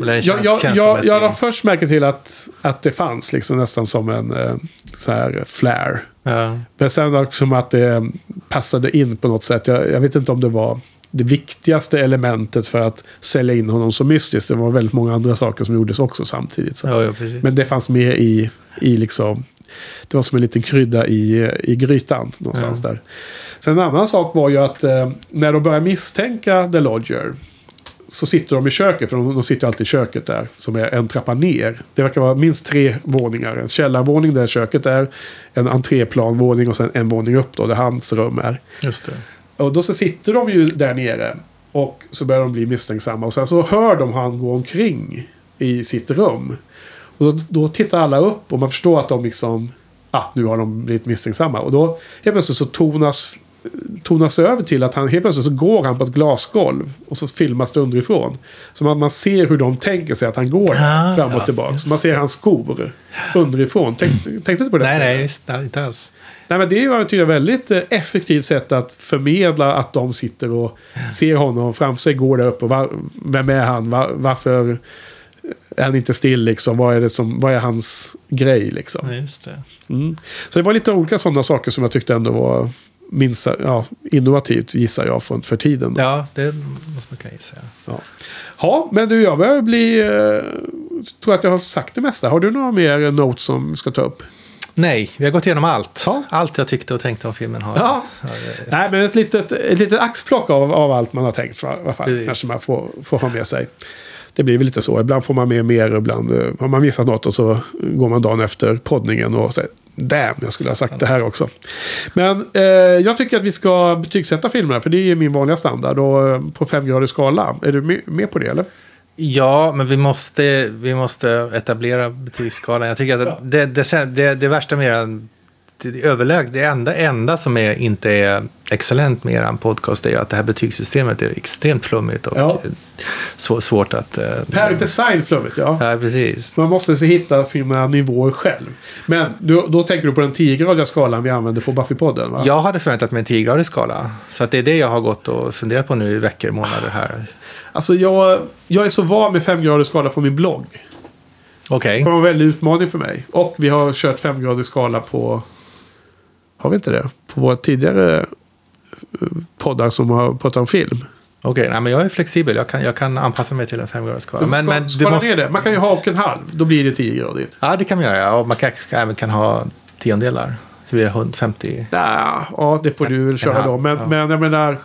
eller en jag, käns- jag, jag, känslomässig- jag la först märke till att, att det fanns liksom nästan som en eh, så här flare. Ja. Men sen också att det passade in på något sätt. Jag, jag vet inte om det var det viktigaste elementet för att sälja in honom som mystisk. Det var väldigt många andra saker som gjordes också samtidigt. Ja, ja. Men det fanns med i, i liksom... Det var som en liten krydda i, i grytan någonstans där. Sen en annan sak var ju att eh, när de började misstänka The Lodger så sitter de i köket, för de, de sitter alltid i köket där, som är en trappa ner. Det verkar vara minst tre våningar. En källarvåning där köket är, en entréplanvåning och sen en våning upp då, där hans rum är. Just det. Och då så sitter de ju där nere och så börjar de bli misstänksamma. Och sen så hör de han gå omkring i sitt rum. Och då, då tittar alla upp och man förstår att de liksom... Ah, nu har de blivit misstänksamma. Och då helt plötsligt så tonas, tonas över till att han helt plötsligt så går han på ett glasgolv. Och så filmas det underifrån. Så man, man ser hur de tänker sig att han går Ah, fram och ja, tillbaka. man ser hans skor underifrån. Tänk, tänkte du inte på det? Nej, nej, just, inte alls. Nej, men det tycker jag, väldigt eh, effektivt sätt att förmedla att de sitter och ser honom framför sig, går där uppe. Och var, vem är han? Var, varför är han inte still liksom? Vad är, det som, vad är hans grej liksom? Ja, just det. Mm. Så det var lite olika sådana saker som jag tyckte ändå var minst, ja, innovativt gissar jag för, för tiden. Då. Ja, det måste man kunna gissa. Ja. ja, men du, jag börjar bli... Eh, tror att jag har sagt det mesta. Har du några mer notes som ska ta upp? Nej, vi har gått igenom allt. Ja. Allt jag tyckte och tänkte om filmen har... Ja. har Nej, men ett litet, ett litet axplock av, av allt man har tänkt i alla fall. Kanske man får, får ha med sig. Det blir väl lite så. Ibland får man med mer, ibland eh, har man missat något och så går man dagen efter poddningen och säger Damn, jag skulle ha sagt det här också. Men eh, jag tycker att vi ska betygsätta filmerna, för det är min vanliga standard. Och eh, på femgradig skala. Är du med, på det, eller? Ja, men vi måste, vi måste etablera betygsskalan. Jag tycker att det, det, det, det värsta med den det överlägset, det enda, enda som är, inte är excellent med er podcast är att det här betygssystemet är extremt flummigt och Ja. så, svårt att... eh, Per design flummigt, ja. Ja, precis. Man måste hitta sina nivåer själv. Men du, då tänker du på den 10-gradiga skalan vi använder på Buffy-podden, va? Jag hade förväntat mig en 10-gradig skala. Så att det är det jag har gått och funderat på nu i veckor, månader här. Alltså jag, jag är så van med 5-gradig skala från min blogg. Okej. Det var en väldig utmaning för mig. Och vi har kört 5-gradig skala på... Har vi inte det? På våra tidigare eh, poddar som har pratat om film. Okej, nej, men jag är flexibel. Jag kan, jag kan anpassa mig till en 5-gradig skala. Men, men skala måste... ner det. Man kan ju ha och en halv. Då blir det 10-gradigt. Ja, det kan man göra. Och man kanske även kan ha tiondelar. Så blir det 150. Ja, ja, det får du väl köra då. Men, ja. men jag menar...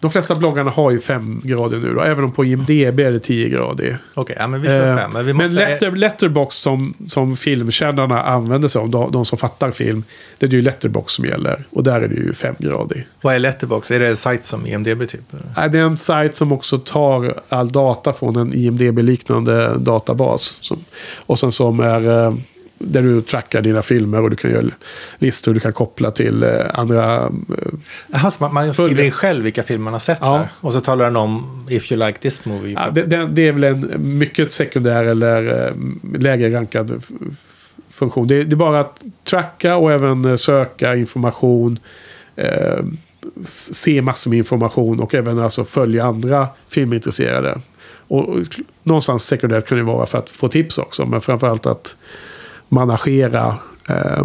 De flesta bloggarna har ju 5 grader nu då. Även om på IMDB är det 10 grader. Okej, ja, men vi kör Eh, fem. Men, vi måste... Men letter, Letterbox som, som filmkännarna använder sig av, de, de som fattar film, det är ju Letterbox som gäller. Och där är det ju 5 grader. Vad är Letterbox? Är det en sajt som IMDB typ? Nej, Det är en sajt som också tar all data från en IMDB-liknande databas. Som, och sen som är eh, där du trackar dina filmer och du kan göra listor du kan koppla till eh, andra. eh, Jaha, så man, man skriver in själv vilka filmer man har sett Ja. där. Och så talar den om if you like this movie. Ja, det, det, det är väl en mycket sekundär eller eh, lägre rankad funktion. Det, det är bara att tracka och även söka information. Eh, se massor med information och även alltså följa andra filmintresserade. Och och någonstans sekundärt kan det vara för att få tips också. Men framförallt att managera eh,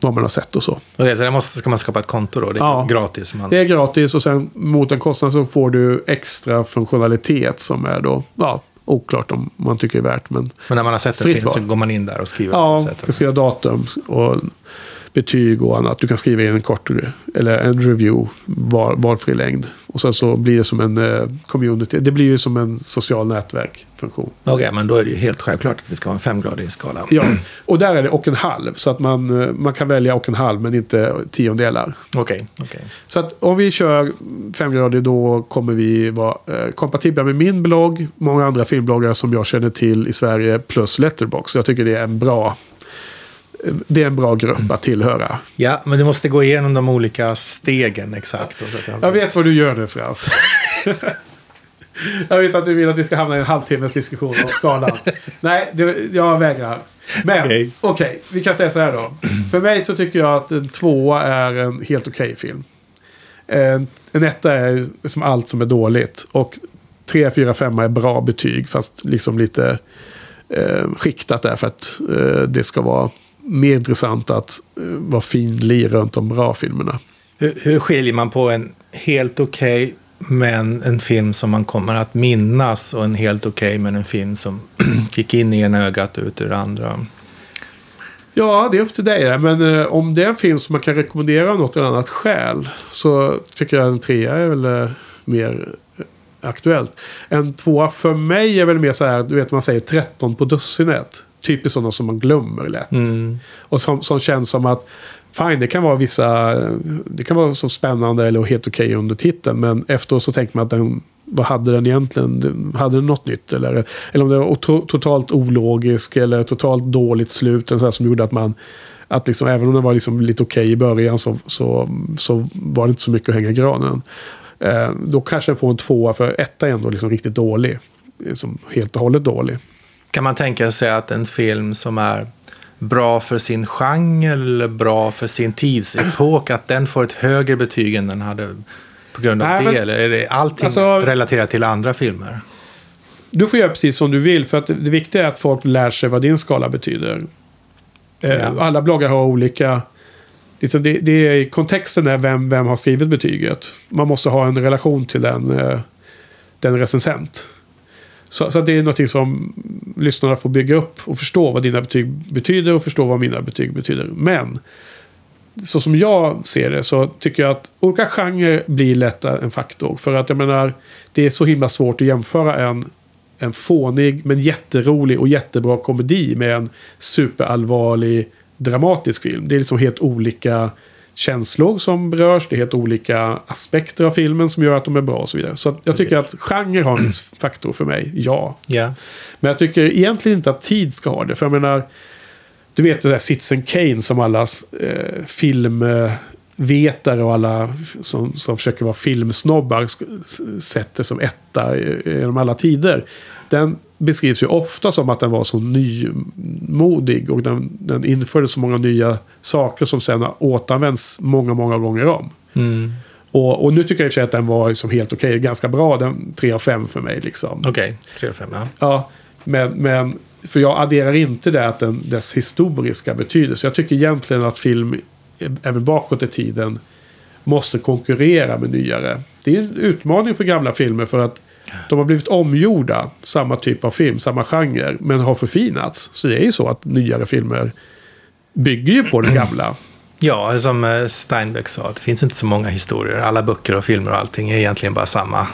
vad man har sett och så. Okej, så där måste, ska man skapa ett konto då? Det är Ja. gratis. Man... Det är gratis och sen mot en kostnad så får du extra funktionalitet som är då ja, oklart om man tycker är värt. Men Men när man har sett film så går man in där och skriver. ja, kan skriva datum och betyg och annat. Du kan skriva in en kort eller en review, var, valfri längd. Och sen så blir det som en eh, community. Det blir ju som en social nätverkfunktion. Okej, men då är det ju helt självklart att vi ska ha en femgradig skala. Ja, och där är det och en halv. Så att man, eh, man kan välja och en halv men inte tiondelar. Okej, okej. Så att om vi kör femgradig då kommer vi vara eh, kompatibla med min blogg, många andra filmbloggar som jag känner till i Sverige plus Letterbox. Jag tycker det är en bra det är en bra grupp att tillhöra. Ja, men du måste gå igenom de olika stegen exakt. Att Jag vet vad du gör nu Frans. jag vet att du vill att vi ska hamna i en halvtimmes diskussion om skalan. Nej, det, jag vägrar. Men okej, Okej. vi kan säga så här då. För mig så tycker jag att en tvåa är en helt okej film. En, en etta är som allt som är dåligt. Och tre, fyra, femma är bra betyg. Fast liksom lite eh, skiktat där för att eh, det ska vara mer intressant att eh, vara fin lir runt de bra filmerna. Hur, hur skiljer man på en helt okej men en film som man kommer att minnas och en helt okej men en film som gick in i en ögat och ut ur andra? Ja, det är upp till dig där. Men eh, om det är en film som man kan rekommendera av något eller annat skäl. Så tycker jag en trea är väl eh, mer eh, aktuellt. En tvåa för mig är väl mer så här, du vet man säger 13 på dussinet. Typiskt sådana som man glömmer lätt. Mm. Och som, som känns som att Fine, det kan vara vissa... Det kan vara så spännande eller helt okej under titeln. Men efteråt så tänker man att den... Vad hade den egentligen? Hade den något nytt? Eller, eller om det var otro, totalt ologisk eller totalt dåligt slut. En sån här som gjorde att man... Att liksom, även om den var liksom lite okej i början så, så, så var det inte så mycket att hänga i granen. Eh, då kanske den får en tvåa för etta är ändå liksom riktigt dålig. Liksom helt och hållet dålig. Kan man tänka sig att en film som är bra för sin genre eller bra för sin tidsepok, att den får ett högre betyg än den hade på grund av Nej, det? men- eller är det allting Alltså- relaterat till andra filmer? Du får göra precis som du vill. För att det, viktiga är att folk lär sig vad din skala betyder. Eh, Ja. Alla bloggar har olika... Liksom det, det är, kontexten är vem, vem har skrivit betyget. Man måste ha en relation till den, eh, den recensent. Så, så att det är någonting som lyssnarna får bygga upp och förstå vad dina betyg betyder och förstå vad mina betyg betyder. Men så som jag ser det så tycker jag att olika genrer blir lätt en faktor. För att jag menar, det är så himla svårt att jämföra en, en fånig men jätterolig och jättebra komedi med en superallvarlig dramatisk film. Det är liksom helt olika känslor som berörs. Det är helt olika aspekter av filmen som gör att de är bra och så vidare. Så jag tycker att genre har en faktor för mig, ja. Ja. Men jag tycker egentligen inte att tid ska ha det. För jag menar, Du vet det där Citizen Kane som alla eh, filmvetare och alla som, som försöker vara filmsnobbar sätter som etta genom alla tider. Den beskrivs ju ofta som att den var så nymodig och den, den införde så många nya saker som sen har återanvänts många, många gånger om. Mm. Och, och nu tycker jag i och för sig att den var liksom helt okej, ganska bra, den 3 av 5 för mig. Liksom. Okej, tre och fem. Ja. Ja, men, men för jag adderar inte det att den, dess historiska betydelse. Jag tycker egentligen att film, även bakåt i tiden, måste konkurrera med nyare. Det är en utmaning för gamla filmer för att de har blivit omgjorda, samma typ av film, samma genre, men har förfinats. Så det är ju så att nyare filmer bygger ju på det gamla. ja, som eh, Steinbeck sa, det finns inte så många historier. Alla böcker och filmer och allting är egentligen bara samma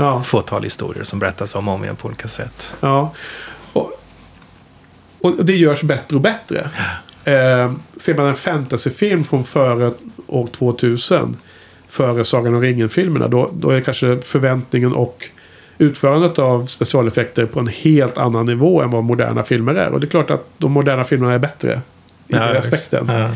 Ja. fåtal historier som berättas om och om igen på olika sätt. Ja. Och, och det görs bättre och bättre. Eh, ser man en fantasyfilm från före år 2000, före Sagan om ringen-filmerna, då, då är kanske förväntningen och utförandet av specialeffekter på en helt annan nivå än vad moderna filmer är. Och det är klart att de moderna filmerna är bättre i den aspekten. Ja.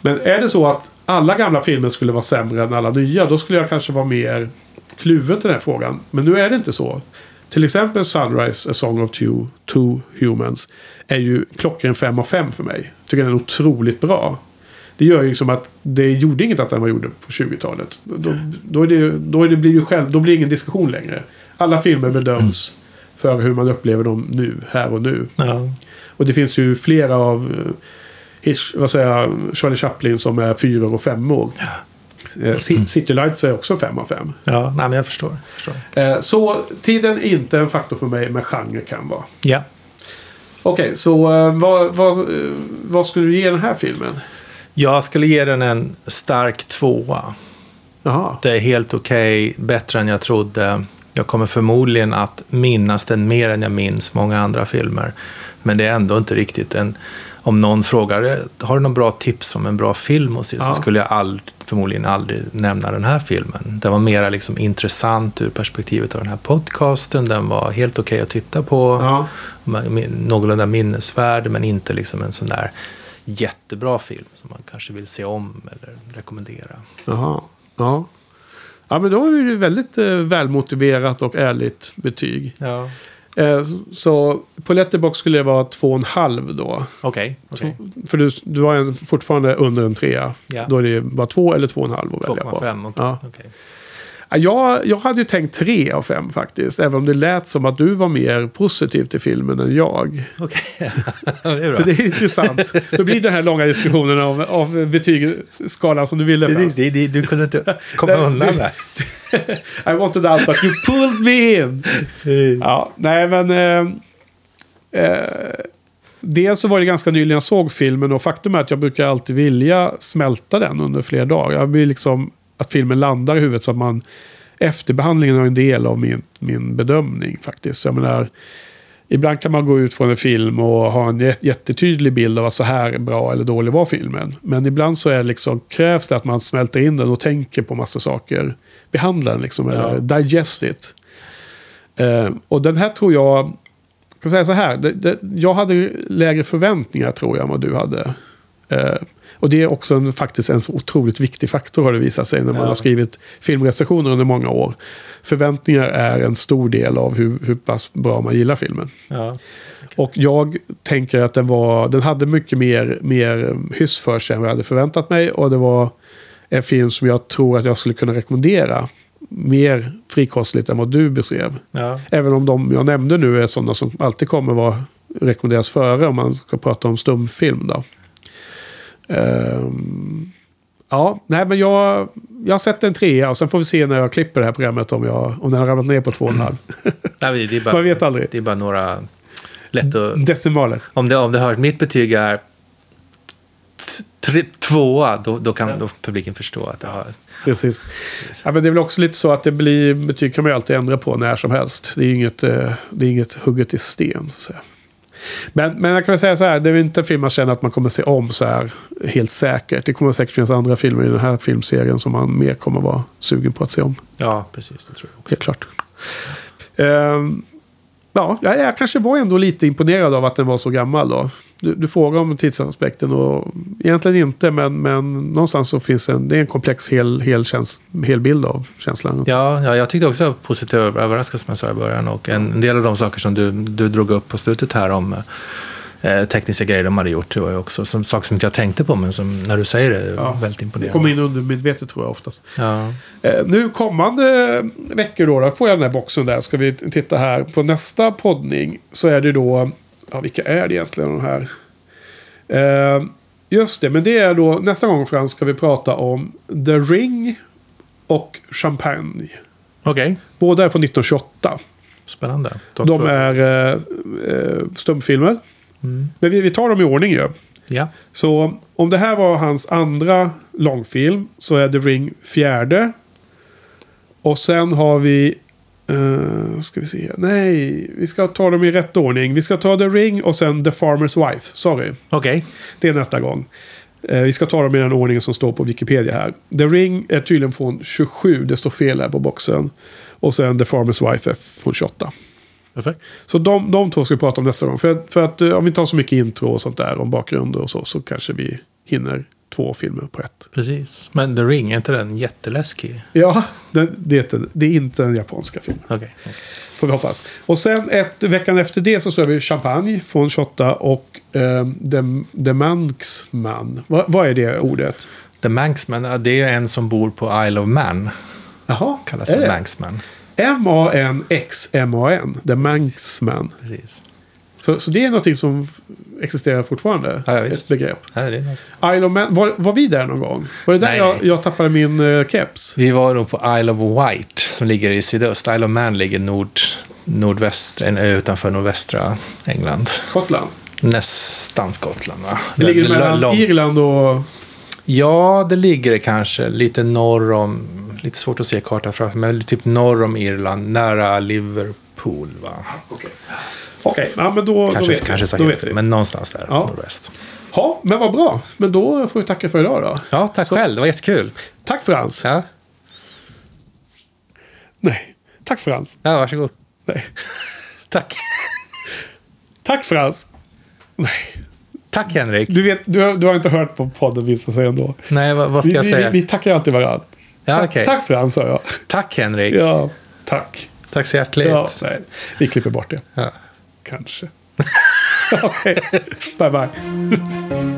Men är det så att alla gamla filmer skulle vara sämre än alla nya, då skulle jag kanske vara mer kluven till den här frågan. Men nu är det inte så. Till exempel Sunrise, A Song of Two, Two Humans, är ju klockren 5 av 5 för mig. Tycker den är otroligt bra. Det gör ju liksom att det gjorde inget att den var gjord på 20-talet. Då, då, är det, då, är det, blir det ju själv, då blir det ingen diskussion längre. Alla filmer bedöms för hur man upplever dem nu, här och nu. Ja. Och det finns ju flera av eh, Hitch, vad säger jag, Charlie Chaplin som är fyror och femmor. Eh, Ci- City Lights är också fem av fem. ja, nej, men jag förstår. Jag förstår. Eh, Så tiden är inte en faktor för mig, men genre kan vara. Ja. Okej, så eh, vad, vad, vad skulle du ge den här filmen? Jag skulle ge den en stark tvåa. Jaha. Det är helt okej, bättre än jag trodde. Jag kommer förmodligen att minnas den mer än jag minns många andra filmer. Men det är ändå inte riktigt en... Om någon frågar, har du någon bra tips om en bra film att se? Ja. Så skulle jag ald, förmodligen aldrig nämna den här filmen. Den var mera liksom intressant ur perspektivet av den här podcasten. Den var helt okej att titta på. Ja. Någorlunda minnesvärd, men inte liksom en sån där jättebra film som man kanske vill se om eller rekommendera. Jaha. Ja. Ja, men då är det väldigt eh, välmotiverat och ärligt betyg. Ja. Eh, så- så på Letterbox skulle det vara två och en halv då. Okej. okej. För du, du har en, fortfarande under en trea. Ja. Då är det bara två eller två och en halv att välja på. 2,5. okej. Ja. okej. Ja, Jag, jag hade ju tänkt tre av fem faktiskt. Även om det lät som att du var mer positiv till filmen än jag. Okej. är Så det är intressant. Då blir den här långa diskussionen av, av betygsskalan som du ville Det, det, det, du kunde inte komma undan där. I wanted out but you pulled me in. Ja, nej men... Eh, eh, dels så var det ganska nyligen jag såg filmen och faktum är att jag brukar alltid vilja smälta den under flera dagar. Jag vill liksom att filmen landar i huvudet så att man... Efterbehandlingen är en del av min, min bedömning faktiskt. Jag menar, ibland kan man gå ut från en film och ha en jät- jättetydlig bild av att så här bra eller dålig var filmen. Men ibland så är liksom, krävs det att man smälter in den och tänker på massa saker. Behandla den liksom, eller digest it. Eh, och den här tror jag, jag kan säga så här, det, det, jag hade lägre förväntningar tror jag än vad du hade. Eh, och det är också en, faktiskt en så otroligt viktig faktor har det visat sig när man Ja. har skrivit filmrecensioner under många år. Förväntningar är en stor del av hur, hur pass bra man gillar filmen. Ja. Och jag tänker att den, var, den hade mycket mer, mer hyss för sig än vad jag hade förväntat mig. Och det var en film som jag tror att jag skulle kunna rekommendera mer frikostligt än vad du beskrev. Ja. Även om de jag nämnde nu är sådana som alltid kommer vara rekommenderas före om man ska prata om stumfilm. Då. Ehm, ja, nej men jag, jag har sett en trea och sen får vi se när jag klipper det här programmet om, jag, om den har ramlat ner på två och en halv. Nej, det, är bara, Man vet aldrig. det är bara några... Lätt att... Decimaler. Om det, om det hörs, mitt betyg är tre, tvåa, då, då kan då publiken förstå att det har... Precis. Ja, men det är väl också lite så att det blir, betyg kan man ju alltid ändra på när som helst. Det är inget, eh, det är inget hugget i sten. Så att säga. Men, men jag kan väl säga så här, det är inte en film man känner att man kommer se om så här helt säkert. Det kommer säkert finnas andra filmer i den här filmserien som man mer kommer vara sugen på att se om. Ja, precis. Det tror jag också. Helt klart. Ehm, ja, jag, jag kanske var ändå lite imponerad av att den var så gammal då. Du, du frågar om tidsaspekten och egentligen inte, men, men någonstans så finns en, det är en komplex hel, hel, käns, hel bild av känslan. Ja, ja, jag tyckte också jag var positivt överraskad som jag sa i början. Och en, en del av de saker som du, du drog upp på slutet här om eh, tekniska grejer de hade gjort. Det var ju också som, saker som inte jag tänkte på, men som när du säger det, Ja. väldigt Det imponerande. kommer in undermedvetet tror jag oftast. Ja. Eh, nu kommande veckor då, då får jag den här boxen där. Ska vi titta här. På nästa poddning så är det då... Ja, vilka är det egentligen de här? Eh, just det, men det är då nästa gång Frans ska vi prata om The Ring och Champagne. Okej, Båda är från 1928. spännande. De jag- är eh, eh, stumfilmer. Mm. Men vi, vi tar dem i ordning ju. Ja, Så om det här var hans andra långfilm så är The Ring fjärde. Och sen har vi... Uh, ska vi se. Nej, vi ska ta dem i rätt ordning. Vi ska ta The Ring och sen The Farmer's Wife. Sorry, okej. det är nästa gång. Eh, vi ska ta dem i den ordningen som står på Wikipedia här. The Ring är tydligen från 27. Det står fel här på boxen. Och sen The Farmer's Wife är från 28. Perfekt. Så de, de två ska vi prata om nästa gång. För, att- för att eh, om vi har så mycket intro och sånt där om bakgrunder och så, så kanske vi hinner två filmer på ett. Precis. Men The Ring, är inte den jätteläskig? Ja, det, det, är, inte, det är inte den japanska filmen. Okej. Får vi hoppas. Och sen efter, veckan efter det så står vi Champagne från 28 och eh, The, The Manxman. Va, vad är det ordet? The Manxman, ja, det är en som bor på Isle of Man. Jaha, Kallas är det? Manxman. M-A-N-X-M-A-N. The Manxman. Precis. Så, så det är någonting som existerar fortfarande? Ja, ja, ett begrepp. Ja, det är. Isle of Man, var, var vi där någon gång? Var det där Nej, jag, nej. jag tappade min uh, keps? Vi var nog på Isle of Wight som ligger i sydöst. Isle of Man ligger nord, nordväst, en ö utanför nordvästra England. Skottland? Nästan Skottland va? Det ligger mellan lång- Irland och... Ja, det ligger det kanske lite norr om, lite svårt att se kartan framför men typ norr om Irland, nära Liverpool va? Okej, Okej, ja, men då, Kanske, då vet kanske vi. så Då helt vet vi. men någonstans där, Ja. nordväst. Ja, men vad bra. Men då får vi tacka för idag då. Ja, tack själv, det var jättekul. Tack Frans. Ja, Nej, tack Frans. ja varsågod. Nej. Tack. Tack Frans. Nej. Tack Henrik. Du, vet, du, har, du har inte hört på podden visar sig ändå. Nej, vad, vad ska Vi, jag vi, säga? vi, vi tackar alltid varandra. ja, okej. tack Frans sa jag. Tack Henrik. Ja, tack. Tack så hjärtligt. Ja, nej. Vi klipper bort det. Ja. Kanske. Okej. Bye bye.